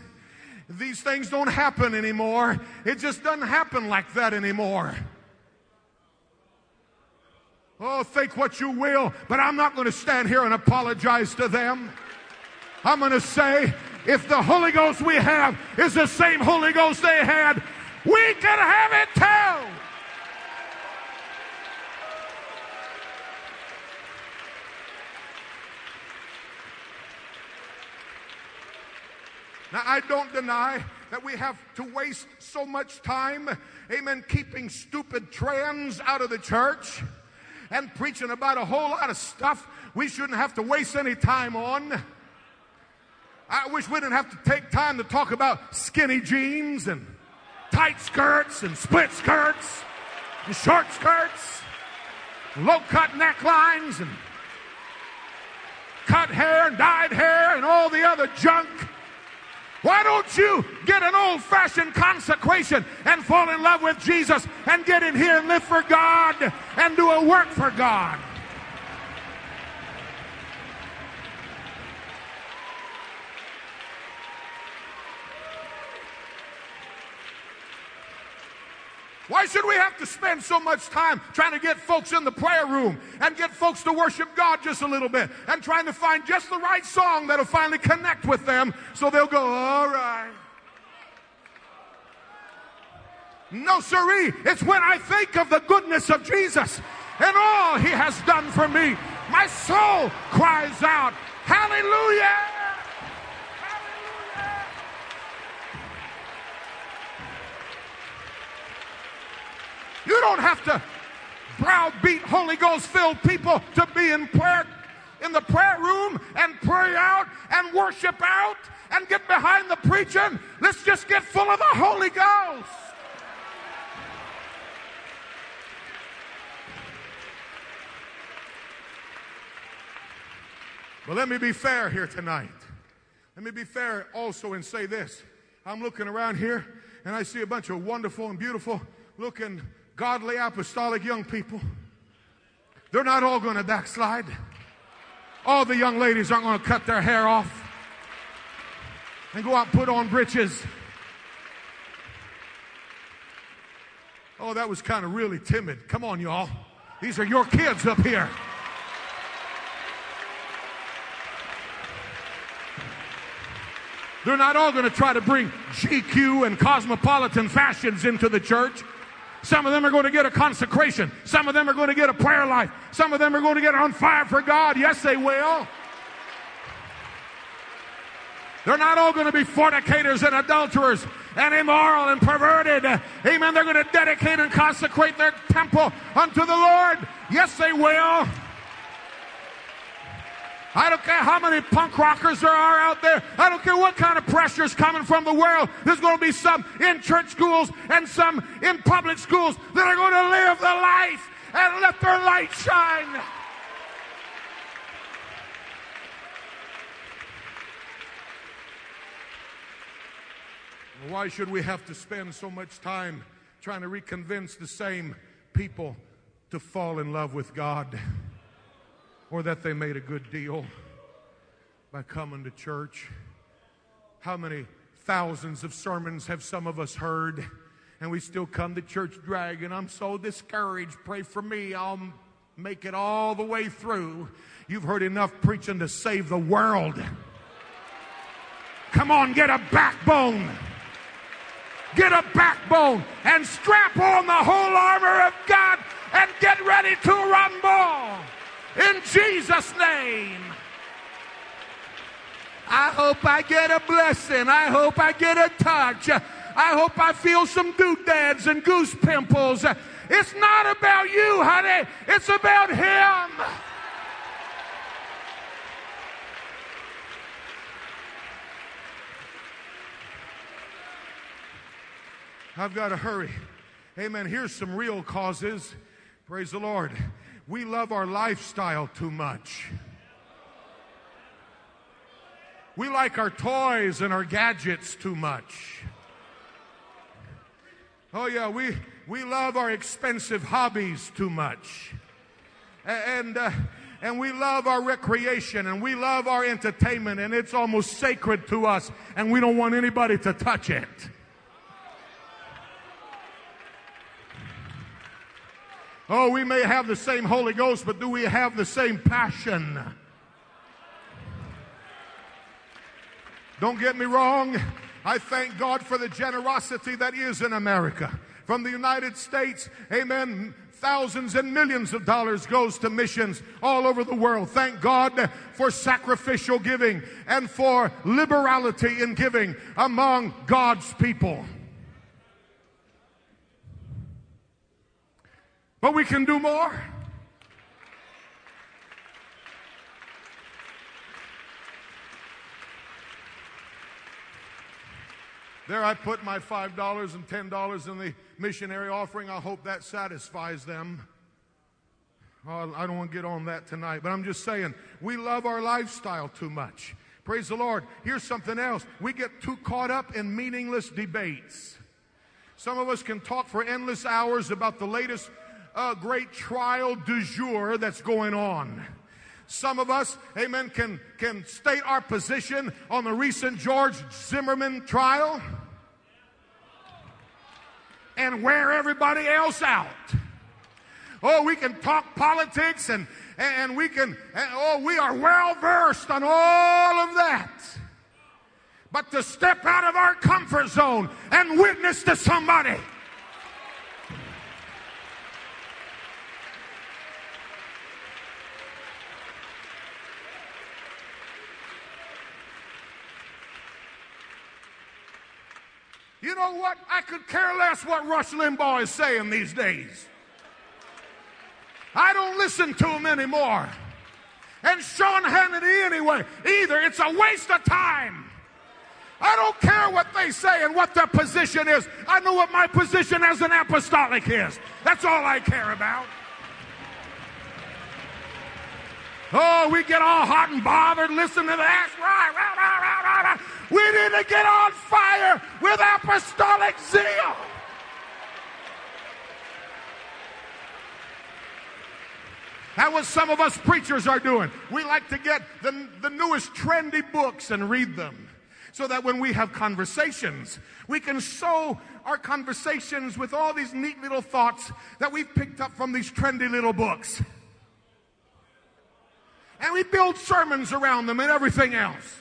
These things don't happen anymore. It just doesn't happen like that anymore. Oh, think what you will, but I'm not going to stand here and apologize to them. I'm going to say, if the Holy Ghost we have is the same Holy Ghost they had, we can have it too. Now, I don't deny that we have to waste so much time, amen, keeping stupid trends out of the church and preaching about a whole lot of stuff we shouldn't have to waste any time on. I wish we didn't have to take time to talk about skinny jeans and tight skirts and split skirts and short skirts, low cut necklines and cut hair and dyed hair and all the other junk. Why don't you get an old fashioned consecration and fall in love with Jesus and get in here and live for God and do a work for God? Why should we have to spend so much time trying to get folks in the prayer room and get folks to worship God just a little bit and trying to find just the right song that'll finally connect with them so they'll go, all right. No, siree. It's when I think of the goodness of Jesus and all he has done for me. My soul cries out, Hallelujah! You don't have to browbeat Holy Ghost filled people to be in prayer in the prayer room and pray out and worship out and get behind the preaching. Let's just get full of the Holy Ghost. But let me be fair here tonight. Let me be fair also and say this. I'm looking around here and I see a bunch of wonderful and beautiful looking godly apostolic young people. They're not all going to backslide. All the young ladies aren't going to cut their hair off and go out and put on breeches. Oh, that was kind of really timid. Come on, y'all. These are your kids up here. They're not all going to try to bring GQ and cosmopolitan fashions into the church. Some of them are going to get a consecration. Some of them are going to get a prayer life. Some of them are going to get on fire for God. Yes, they will. They're not all going to be fornicators and adulterers and immoral and perverted. Amen. They're going to dedicate and consecrate their temple unto the Lord. Yes, they will. I don't care how many punk rockers there are out there. I don't care what kind of pressure is coming from the world. There's going to be some in church schools and some in public schools that are going to live the life and let their light shine. Why should we have to spend so much time trying to reconvince the same people to fall in love with God? Or that they made a good deal by coming to church. How many thousands of sermons have some of us heard? And we still come to church dragging. I'm so discouraged. Pray for me. I'll make it all the way through. You've heard enough preaching to save the world. Come on, get a backbone. Get a backbone and strap on the whole armor of God and get ready to rumble in Jesus' name. I hope I get a blessing. I hope I get a touch. I hope I feel some doodads and goose pimples. It's not about you, honey. It's about Him. I've got to hurry. Amen. Here's some real causes. Praise the Lord. We love our lifestyle too much. We like our toys and our gadgets too much. Oh, yeah, we, we love our expensive hobbies too much. And, uh, and we love our recreation and we love our entertainment, and it's almost sacred to us, and we don't want anybody to touch it. Oh, we may have the same Holy Ghost, but do we have the same passion? Don't get me wrong. I thank God for the generosity that is in America. From the United States, amen, thousands and millions of dollars goes to missions all over the world. Thank God for sacrificial giving and for liberality in giving among God's people. But we can do more. There I put my $5 and $10 in the missionary offering. I hope that satisfies them. Oh, I don't want to get on that tonight, but I'm just saying, we love our lifestyle too much. Praise the Lord. Here's something else. We get too caught up in meaningless debates. Some of us can talk for endless hours about the latest uh, great trial du jour that's going on. Some of us, amen, can, can state our position on the recent George Zimmerman trial. and wear everybody else out. Oh, we can talk politics and, and we can, and, oh, we are well versed on all of that. But to step out of our comfort zone and witness to somebody. Know what? I could care less what Rush Limbaugh is saying these days. I don't listen to him anymore. And Sean Hannity anyway, either. It's a waste of time. I don't care what they say and what their position is. I know what my position as an apostolic is. That's all I care about. Oh, we get all hot and bothered listening to that. Right, right, right, right, right. We need to get on fire with apostolic zeal. That's what some of us preachers are doing. We like to get the, the newest trendy books and read them so that when we have conversations, we can sow our conversations with all these neat little thoughts that we've picked up from these trendy little books. And we build sermons around them and everything else.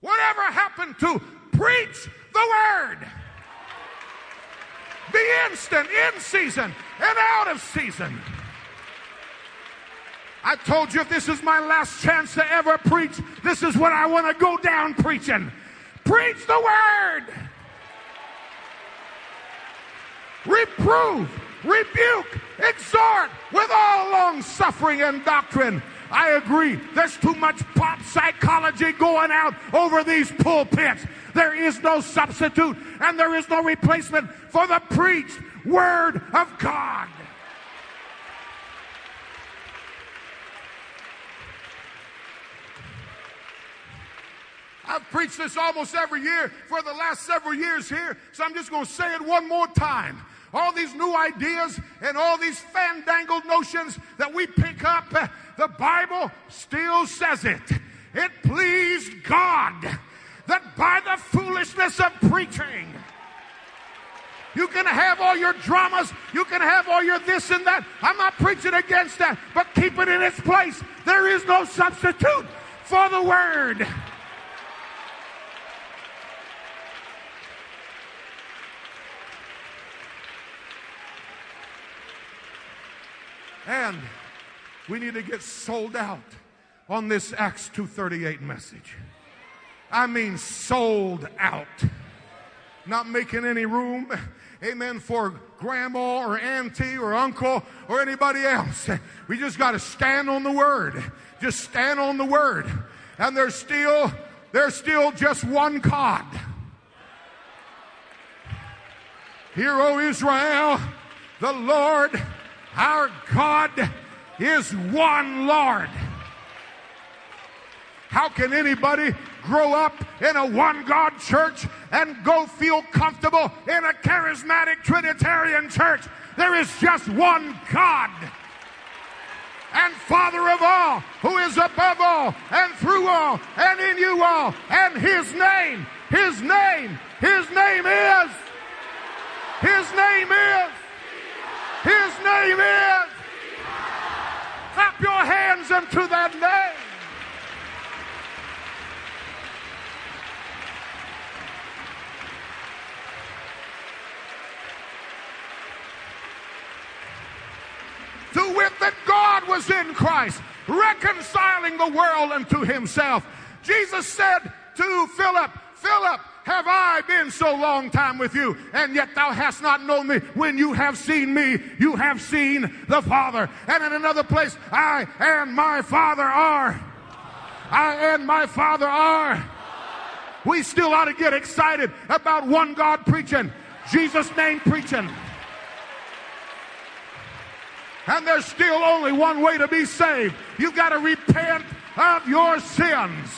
Whatever happened to preach the word? Be instant, in season, and out of season. I told you if this is my last chance to ever preach, this is what I want to go down preaching. Preach the word. Reprove, rebuke, exhort with all long suffering and doctrine. I agree. There's too much pop psychology going out over these pulpits. There is no substitute and there is no replacement for the preached word of God. I've preached this almost every year for the last several years here, so I'm just going to say it one more time. All these new ideas and all these fandangled notions that we pick up, uh, the Bible still says it. It pleased God that by the foolishness of preaching, you can have all your dramas. You can have all your this and that. I'm not preaching against that, but keep it in its place. There is no substitute for the word. And we need to get sold out on this Acts 238 message. I mean sold out. Not making any room, amen, for grandma or auntie or uncle or anybody else. We just got to stand on the word. Just stand on the word. And there's still, there's still just one God. Hear, O Israel, the Lord our God is one Lord. How can anybody grow up in a one God church and go feel comfortable in a charismatic Trinitarian church? There is just one God and Father of all, who is above all and through all and in you all. And His name, His name, His name is, His name is his name is. Clap your hands unto that name. to wit that God was in Christ, reconciling the world unto himself. Jesus said to Philip, Philip, have I been so long time with you, and yet thou hast not known me? When you have seen me, you have seen the Father. And in another place, I and my Father are. I and my Father are. We still ought to get excited about one God preaching, Jesus' name preaching. And there's still only one way to be saved. You've got to repent of your sins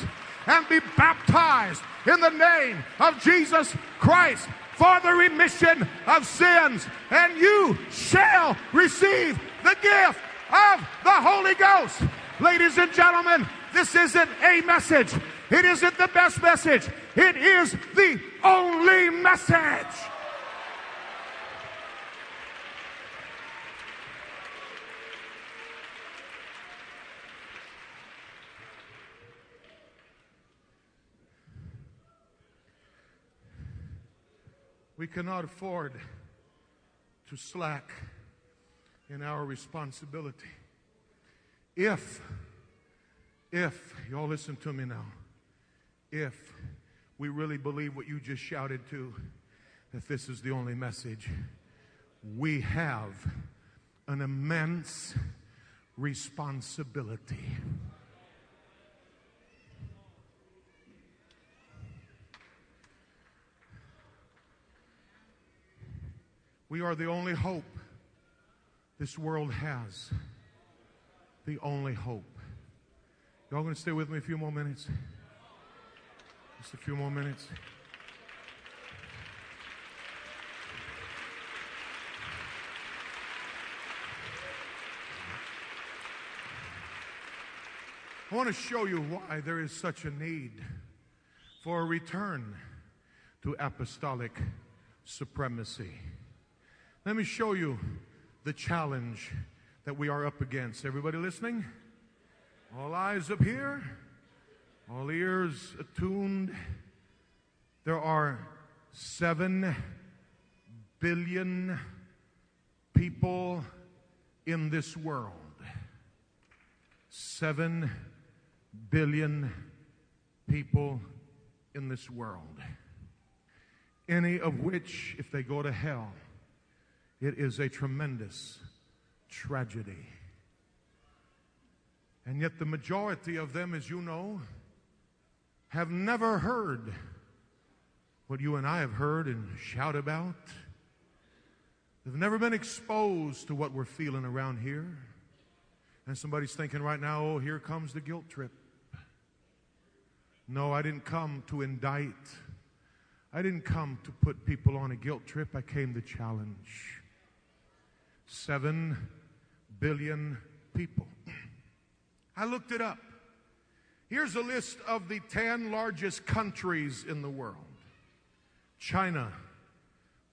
and be baptized in the name of Jesus Christ for the remission of sins, and you shall receive the gift of the Holy Ghost. Ladies and gentlemen, this isn't a message. It isn't the best message. It is the only message. We cannot afford to slack in our responsibility. If, if, y'all listen to me now, if we really believe what you just shouted to, that this is the only message, we have an immense responsibility. We are the only hope this world has. The only hope. Y'all gonna stay with me a few more minutes? Just a few more minutes. I want to show you why there is such a need for a return to apostolic supremacy. Let me show you the challenge that we are up against. Everybody listening? All eyes up here, all ears attuned. There are seven billion people in this world. Seven billion people in this world. Any of which, if they go to hell, it is a tremendous tragedy. And yet, the majority of them, as you know, have never heard what you and I have heard and shout about. They've never been exposed to what we're feeling around here. And somebody's thinking right now, oh, here comes the guilt trip. No, I didn't come to indict. I didn't come to put people on a guilt trip. I came to challenge. Seven billion people. I looked it up. Here's a list of the 10 largest countries in the world China,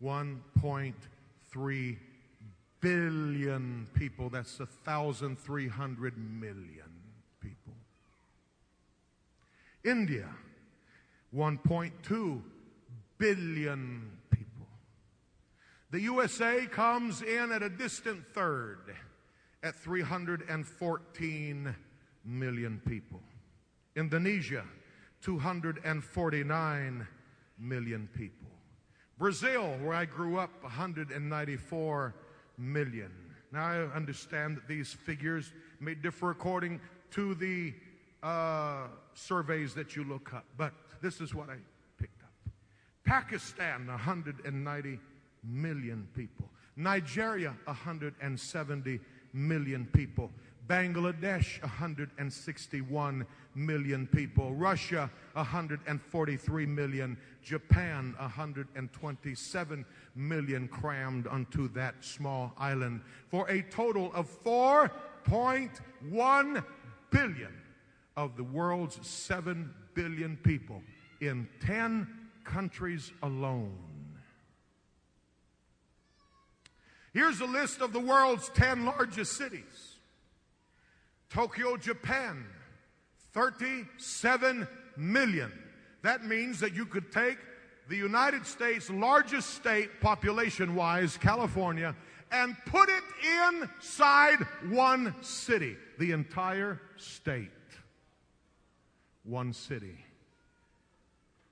1.3 billion people. That's 1,300 million people. India, 1.2 billion the USA comes in at a distant third at 314 million people. Indonesia, 249 million people. Brazil, where I grew up, 194 million. Now, I understand that these figures may differ according to the uh, surveys that you look up, but this is what I picked up. Pakistan, 190 million people. Nigeria, 170 million people. Bangladesh, 161 million people. Russia, 143 million. Japan, 127 million crammed onto that small island for a total of 4.1 billion of the world's 7 billion people in 10 countries alone. Here's a list of the world's 10 largest cities Tokyo, Japan, 37 million. That means that you could take the United States' largest state population wise, California, and put it inside one city, the entire state. One city.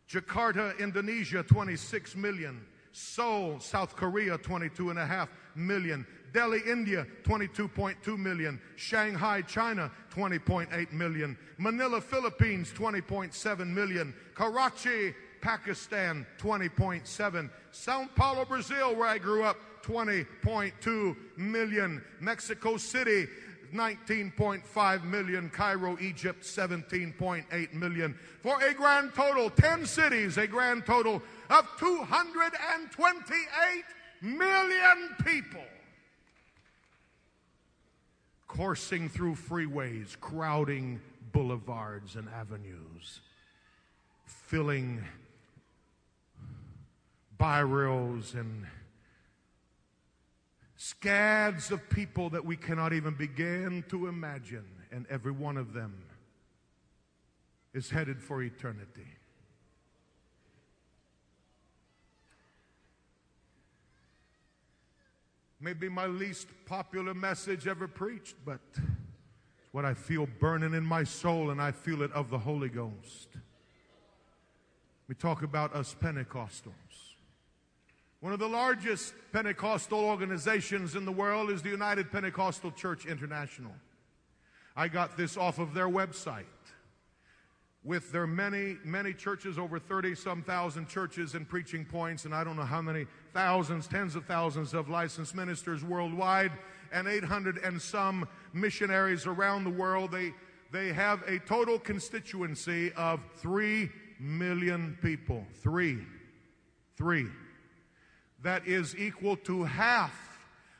Jakarta, Indonesia, 26 million. Seoul, South Korea, 22 and a half million. Delhi, India, 22.2 million. Shanghai, China, 20.8 million. Manila, Philippines, 20.7 million. Karachi, Pakistan, 20.7. Sao Paulo, Brazil, where I grew up, 20.2 million. Mexico City, 19.5 million. Cairo, Egypt, 17.8 million. For a grand total, 10 cities, a grand total of 228 million people. coursing through freeways, crowding boulevards and avenues, filling byrails and scads of people that we cannot even begin to imagine, and every one of them is headed for eternity. Maybe my least popular message ever preached, but it's what I feel burning in my soul, and I feel it of the Holy Ghost. We talk about us Pentecostals. One of the largest Pentecostal organizations in the world is the United Pentecostal Church International. I got this off of their website. With their many, many churches, over 30 some thousand churches and preaching points, and I don't know how many thousands, tens of thousands of licensed ministers worldwide, and 800 and some missionaries around the world, they, they have a total constituency of 3 million people. Three. Three. That is equal to half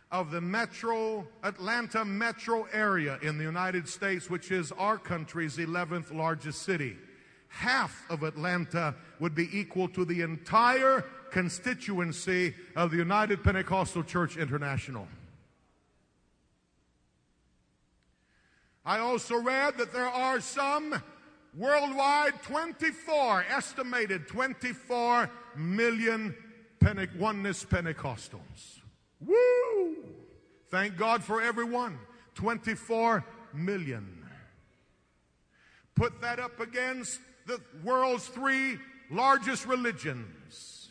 of the metro, Atlanta metro area in the United States, which is our country's 11th largest city. Half of Atlanta would be equal to the entire constituency of the United Pentecostal Church International. I also read that there are some worldwide 24, estimated 24 million Pente- oneness Pentecostals. Woo! Thank God for everyone. 24 million. Put that up against the world's three largest religions,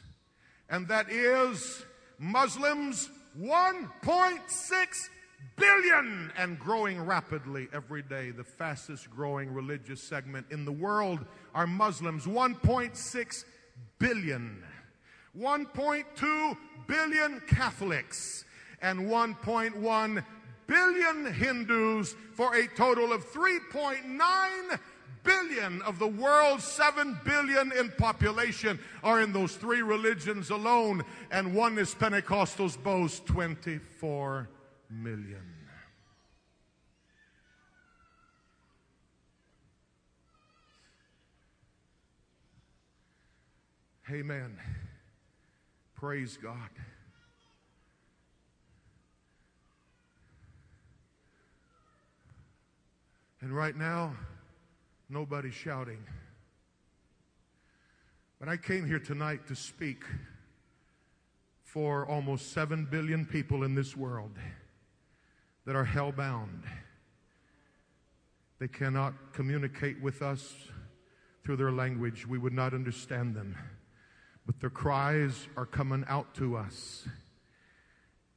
and that is Muslims 1.6 billion and growing rapidly every day. The fastest growing religious segment in the world are Muslims 1.6 billion. 1.2 billion Catholics and 1.1 billion Hindus for a total of 3.9 billion of the world's 7 billion in population are in those three religions alone, and one is Pentecostals boast 24 million. Amen. Praise God. And right now, nobody's shouting. But I came here tonight to speak for almost 7 billion people in this world that are hell-bound. They cannot communicate with us through their language. We would not understand them. But their cries are coming out to us.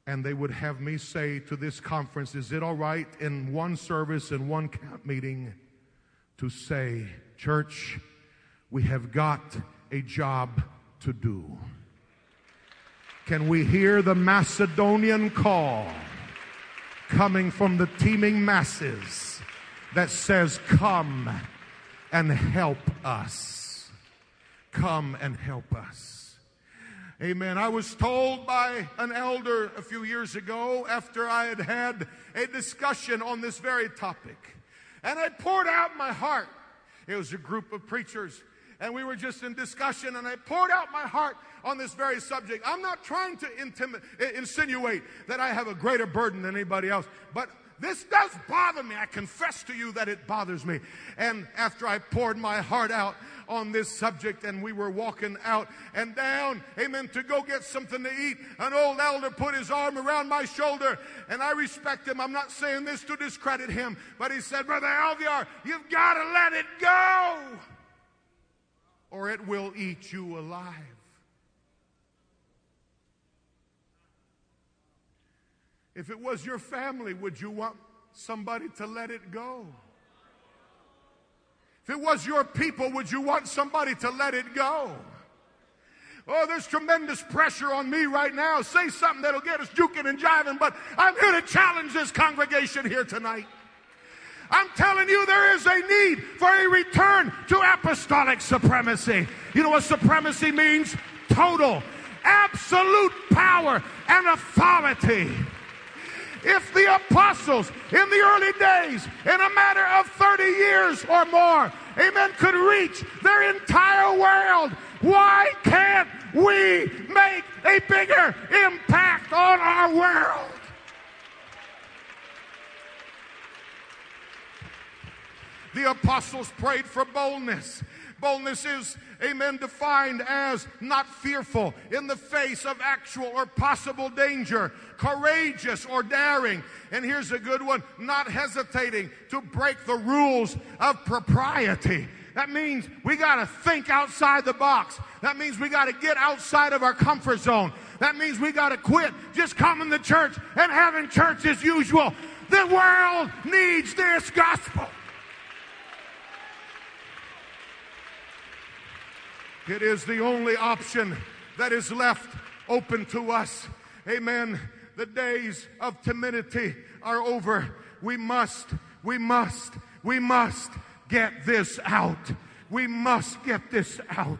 And they would have me say to this conference, is it all right in one service, in one camp meeting, to say, church, we have got a job to do. Can we hear the Macedonian call coming from the teeming masses that says, Come and help us? Come and help us. Amen. I was told by an elder a few years ago after I had had a discussion on this very topic, and I poured out my heart. It was a group of preachers, and we were just in discussion, and I poured out my heart on this very subject. I'm not trying to intimi- insinuate that I have a greater burden than anybody else, but this does bother me. I confess to you that it bothers me. And after I poured my heart out on this subject and we were walking out and down, amen, to go get something to eat, an old elder put his arm around my shoulder and I respect him. I'm not saying this to discredit him, but he said, Brother Alvear, you've got to let it go or it will eat you alive. If it was your family, would you want somebody to let it go? If it was your people, would you want somebody to let it go? Oh, there's tremendous pressure on me right now. Say something that'll get us juking and jiving, but I'm here to challenge this congregation here tonight. I'm telling you, there is a need for a return to apostolic supremacy. You know what supremacy means? Total, absolute power and authority. If the apostles in the early days, in a matter of 30 years or more, amen, could reach their entire world, why can't we make a bigger impact on our world? The apostles prayed for boldness. Boldness is, amen, defined as not fearful in the face of actual or possible danger, courageous or daring. And here's a good one not hesitating to break the rules of propriety. That means we got to think outside the box. That means we got to get outside of our comfort zone. That means we got to quit just coming to church and having church as usual. The world needs this gospel. It is the only option that is left open to us. Amen. The days of timidity are over. We must, we must, we must get this out. We must get this out.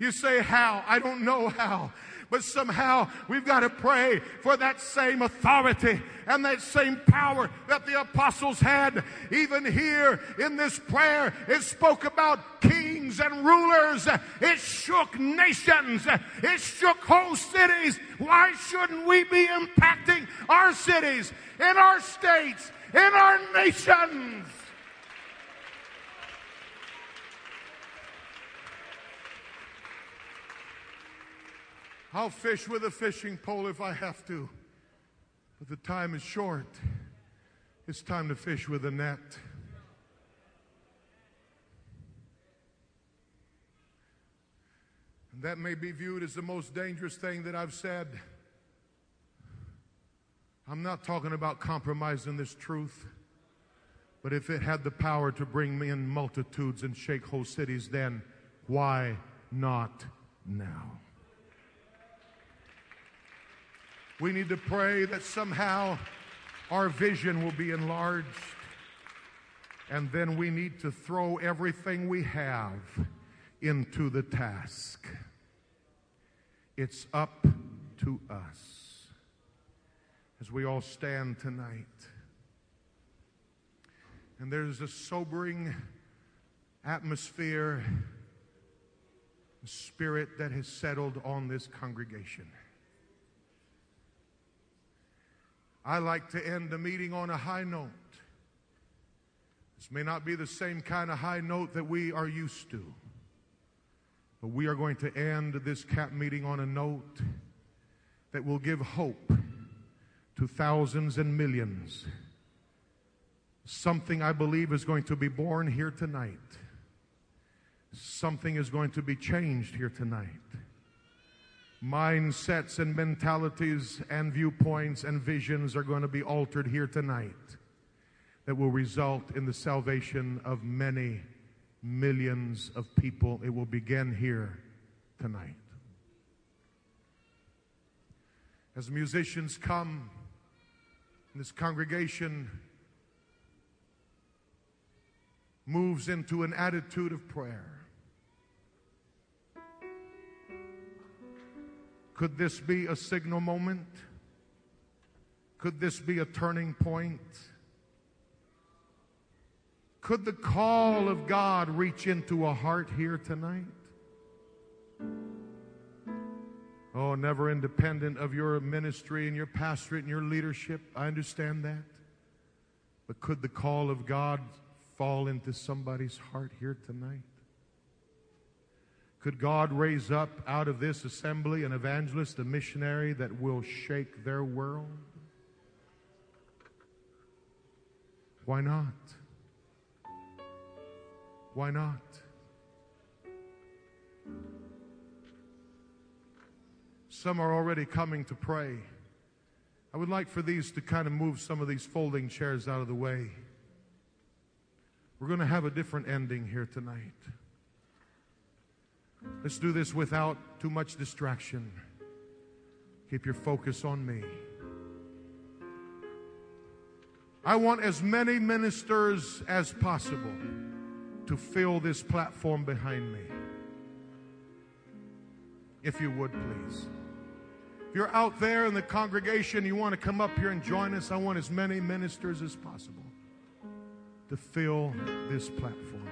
You say, How? I don't know how. But somehow we've got to pray for that same authority and that same power that the apostles had. Even here in this prayer, it spoke about kings and rulers. It shook nations. It shook whole cities. Why shouldn't we be impacting our cities, in our states, in our nations? I'll fish with a fishing pole if I have to. But the time is short. It's time to fish with a net. And that may be viewed as the most dangerous thing that I've said. I'm not talking about compromising this truth. But if it had the power to bring in multitudes and shake whole cities, then why not now? We need to pray that somehow our vision will be enlarged. And then we need to throw everything we have into the task. It's up to us. As we all stand tonight. And there's a sobering atmosphere, a spirit that has settled on this congregation. I like to end the meeting on a high note. This may not be the same kind of high note that we are used to, but we are going to end this CAP meeting on a note that will give hope to thousands and millions. Something I believe is going to be born here tonight. Something is going to be changed here tonight mindsets and mentalities and viewpoints and visions are going to be altered here tonight that will result in the salvation of many millions of people. It will begin here tonight. As musicians come, this congregation moves into an attitude of prayer. Could this be a signal moment? Could this be a turning point? Could the call of God reach into a heart here tonight? Oh, never independent of your ministry and your pastorate and your leadership. I understand that. But could the call of God fall into somebody's heart here tonight? Could God raise up out of this assembly an evangelist, a missionary that will shake their world? Why not? Why not? Some are already coming to pray. I would like for these to kind of move some of these folding chairs out of the way. We're going to have a different ending here tonight. Let's do this without too much distraction. Keep your focus on me. I want as many ministers as possible to fill this platform behind me. If you would, please. If you're out there in the congregation, you want to come up here and join us, I want as many ministers as possible to fill this platform.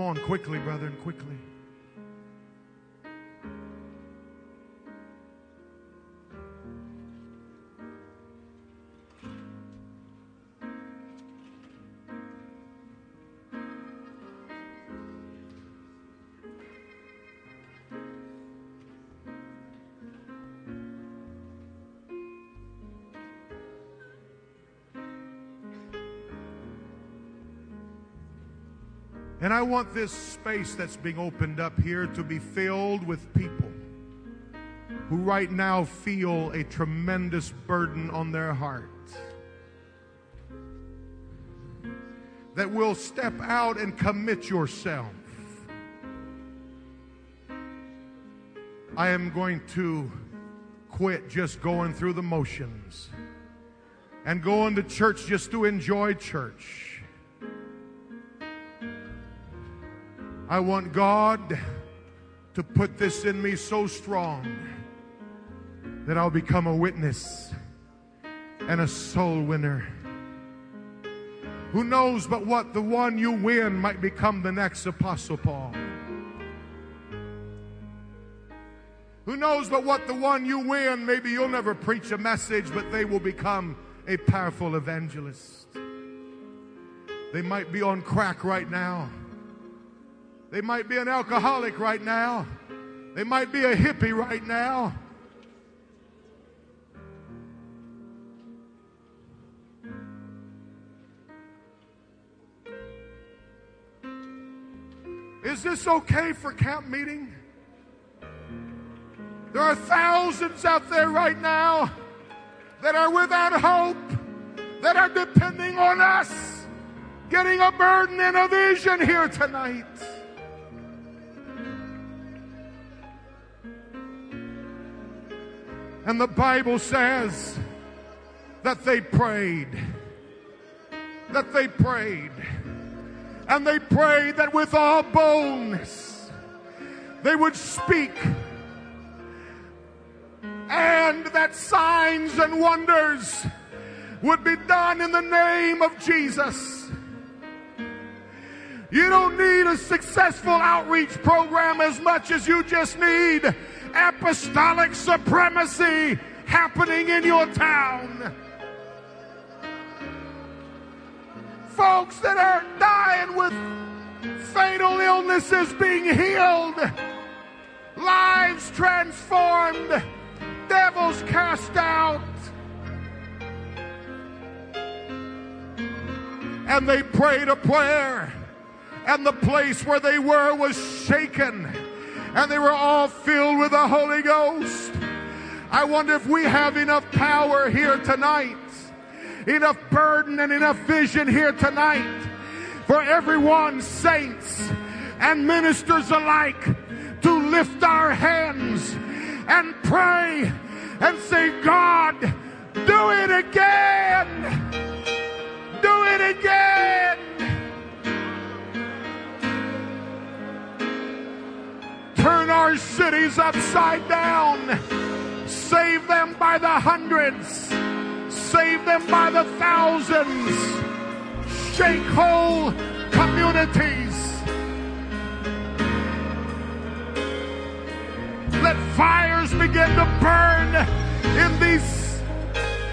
Come on, quickly, brethren, quickly. And I want this space that's being opened up here to be filled with people who right now feel a tremendous burden on their heart. That will step out and commit yourself. I am going to quit just going through the motions and going to church just to enjoy church. I want God to put this in me so strong that I'll become a witness and a soul winner. Who knows but what the one you win might become the next Apostle Paul? Who knows but what the one you win, maybe you'll never preach a message, but they will become a powerful evangelist. They might be on crack right now. They might be an alcoholic right now. They might be a hippie right now. Is this okay for camp meeting? There are thousands out there right now that are without hope, that are depending on us, getting a burden and a vision here tonight. And the Bible says that they prayed. That they prayed. And they prayed that with all boldness they would speak. And that signs and wonders would be done in the name of Jesus. You don't need a successful outreach program as much as you just need apostolic supremacy happening in your town. Folks that are dying with fatal illnesses being healed, lives transformed, devils cast out. And they prayed a prayer, and the place where they were was shaken and they were all filled with the Holy Ghost. I wonder if we have enough power here tonight, enough burden and enough vision here tonight for everyone, saints and ministers alike, to lift our hands and pray and say, God, do it again. Do it again. Our cities upside down. Save them by the hundreds. Save them by the thousands. Shake whole communities. Let fires begin to burn in these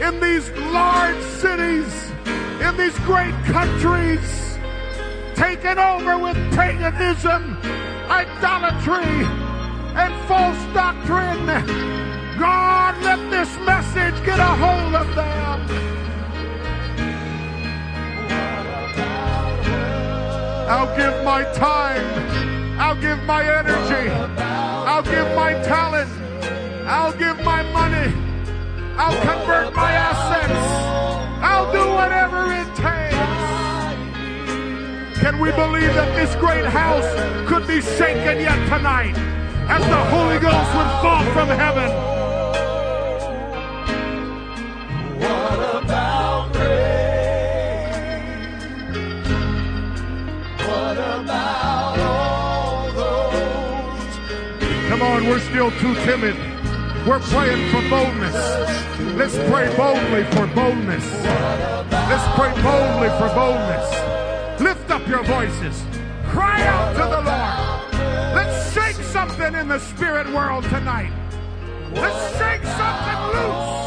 in these large cities, in these great countries, taken over with paganism idolatry, and false doctrine. God, let this message get a hold of them. I'll give my time. I'll give my energy. I'll give my talent. I'll give my money. I'll convert my assets. I'll do whatever it takes. Can we believe that this great house could be shaken yet tonight as the Holy Ghost would fall from heaven. What about? Come on, we're still too timid. We're praying for boldness. Let's pray boldly for boldness. Let's pray boldly for boldness. Lift up your voices. Cry out to the Lord something in the spirit world tonight. Let's shake something loose.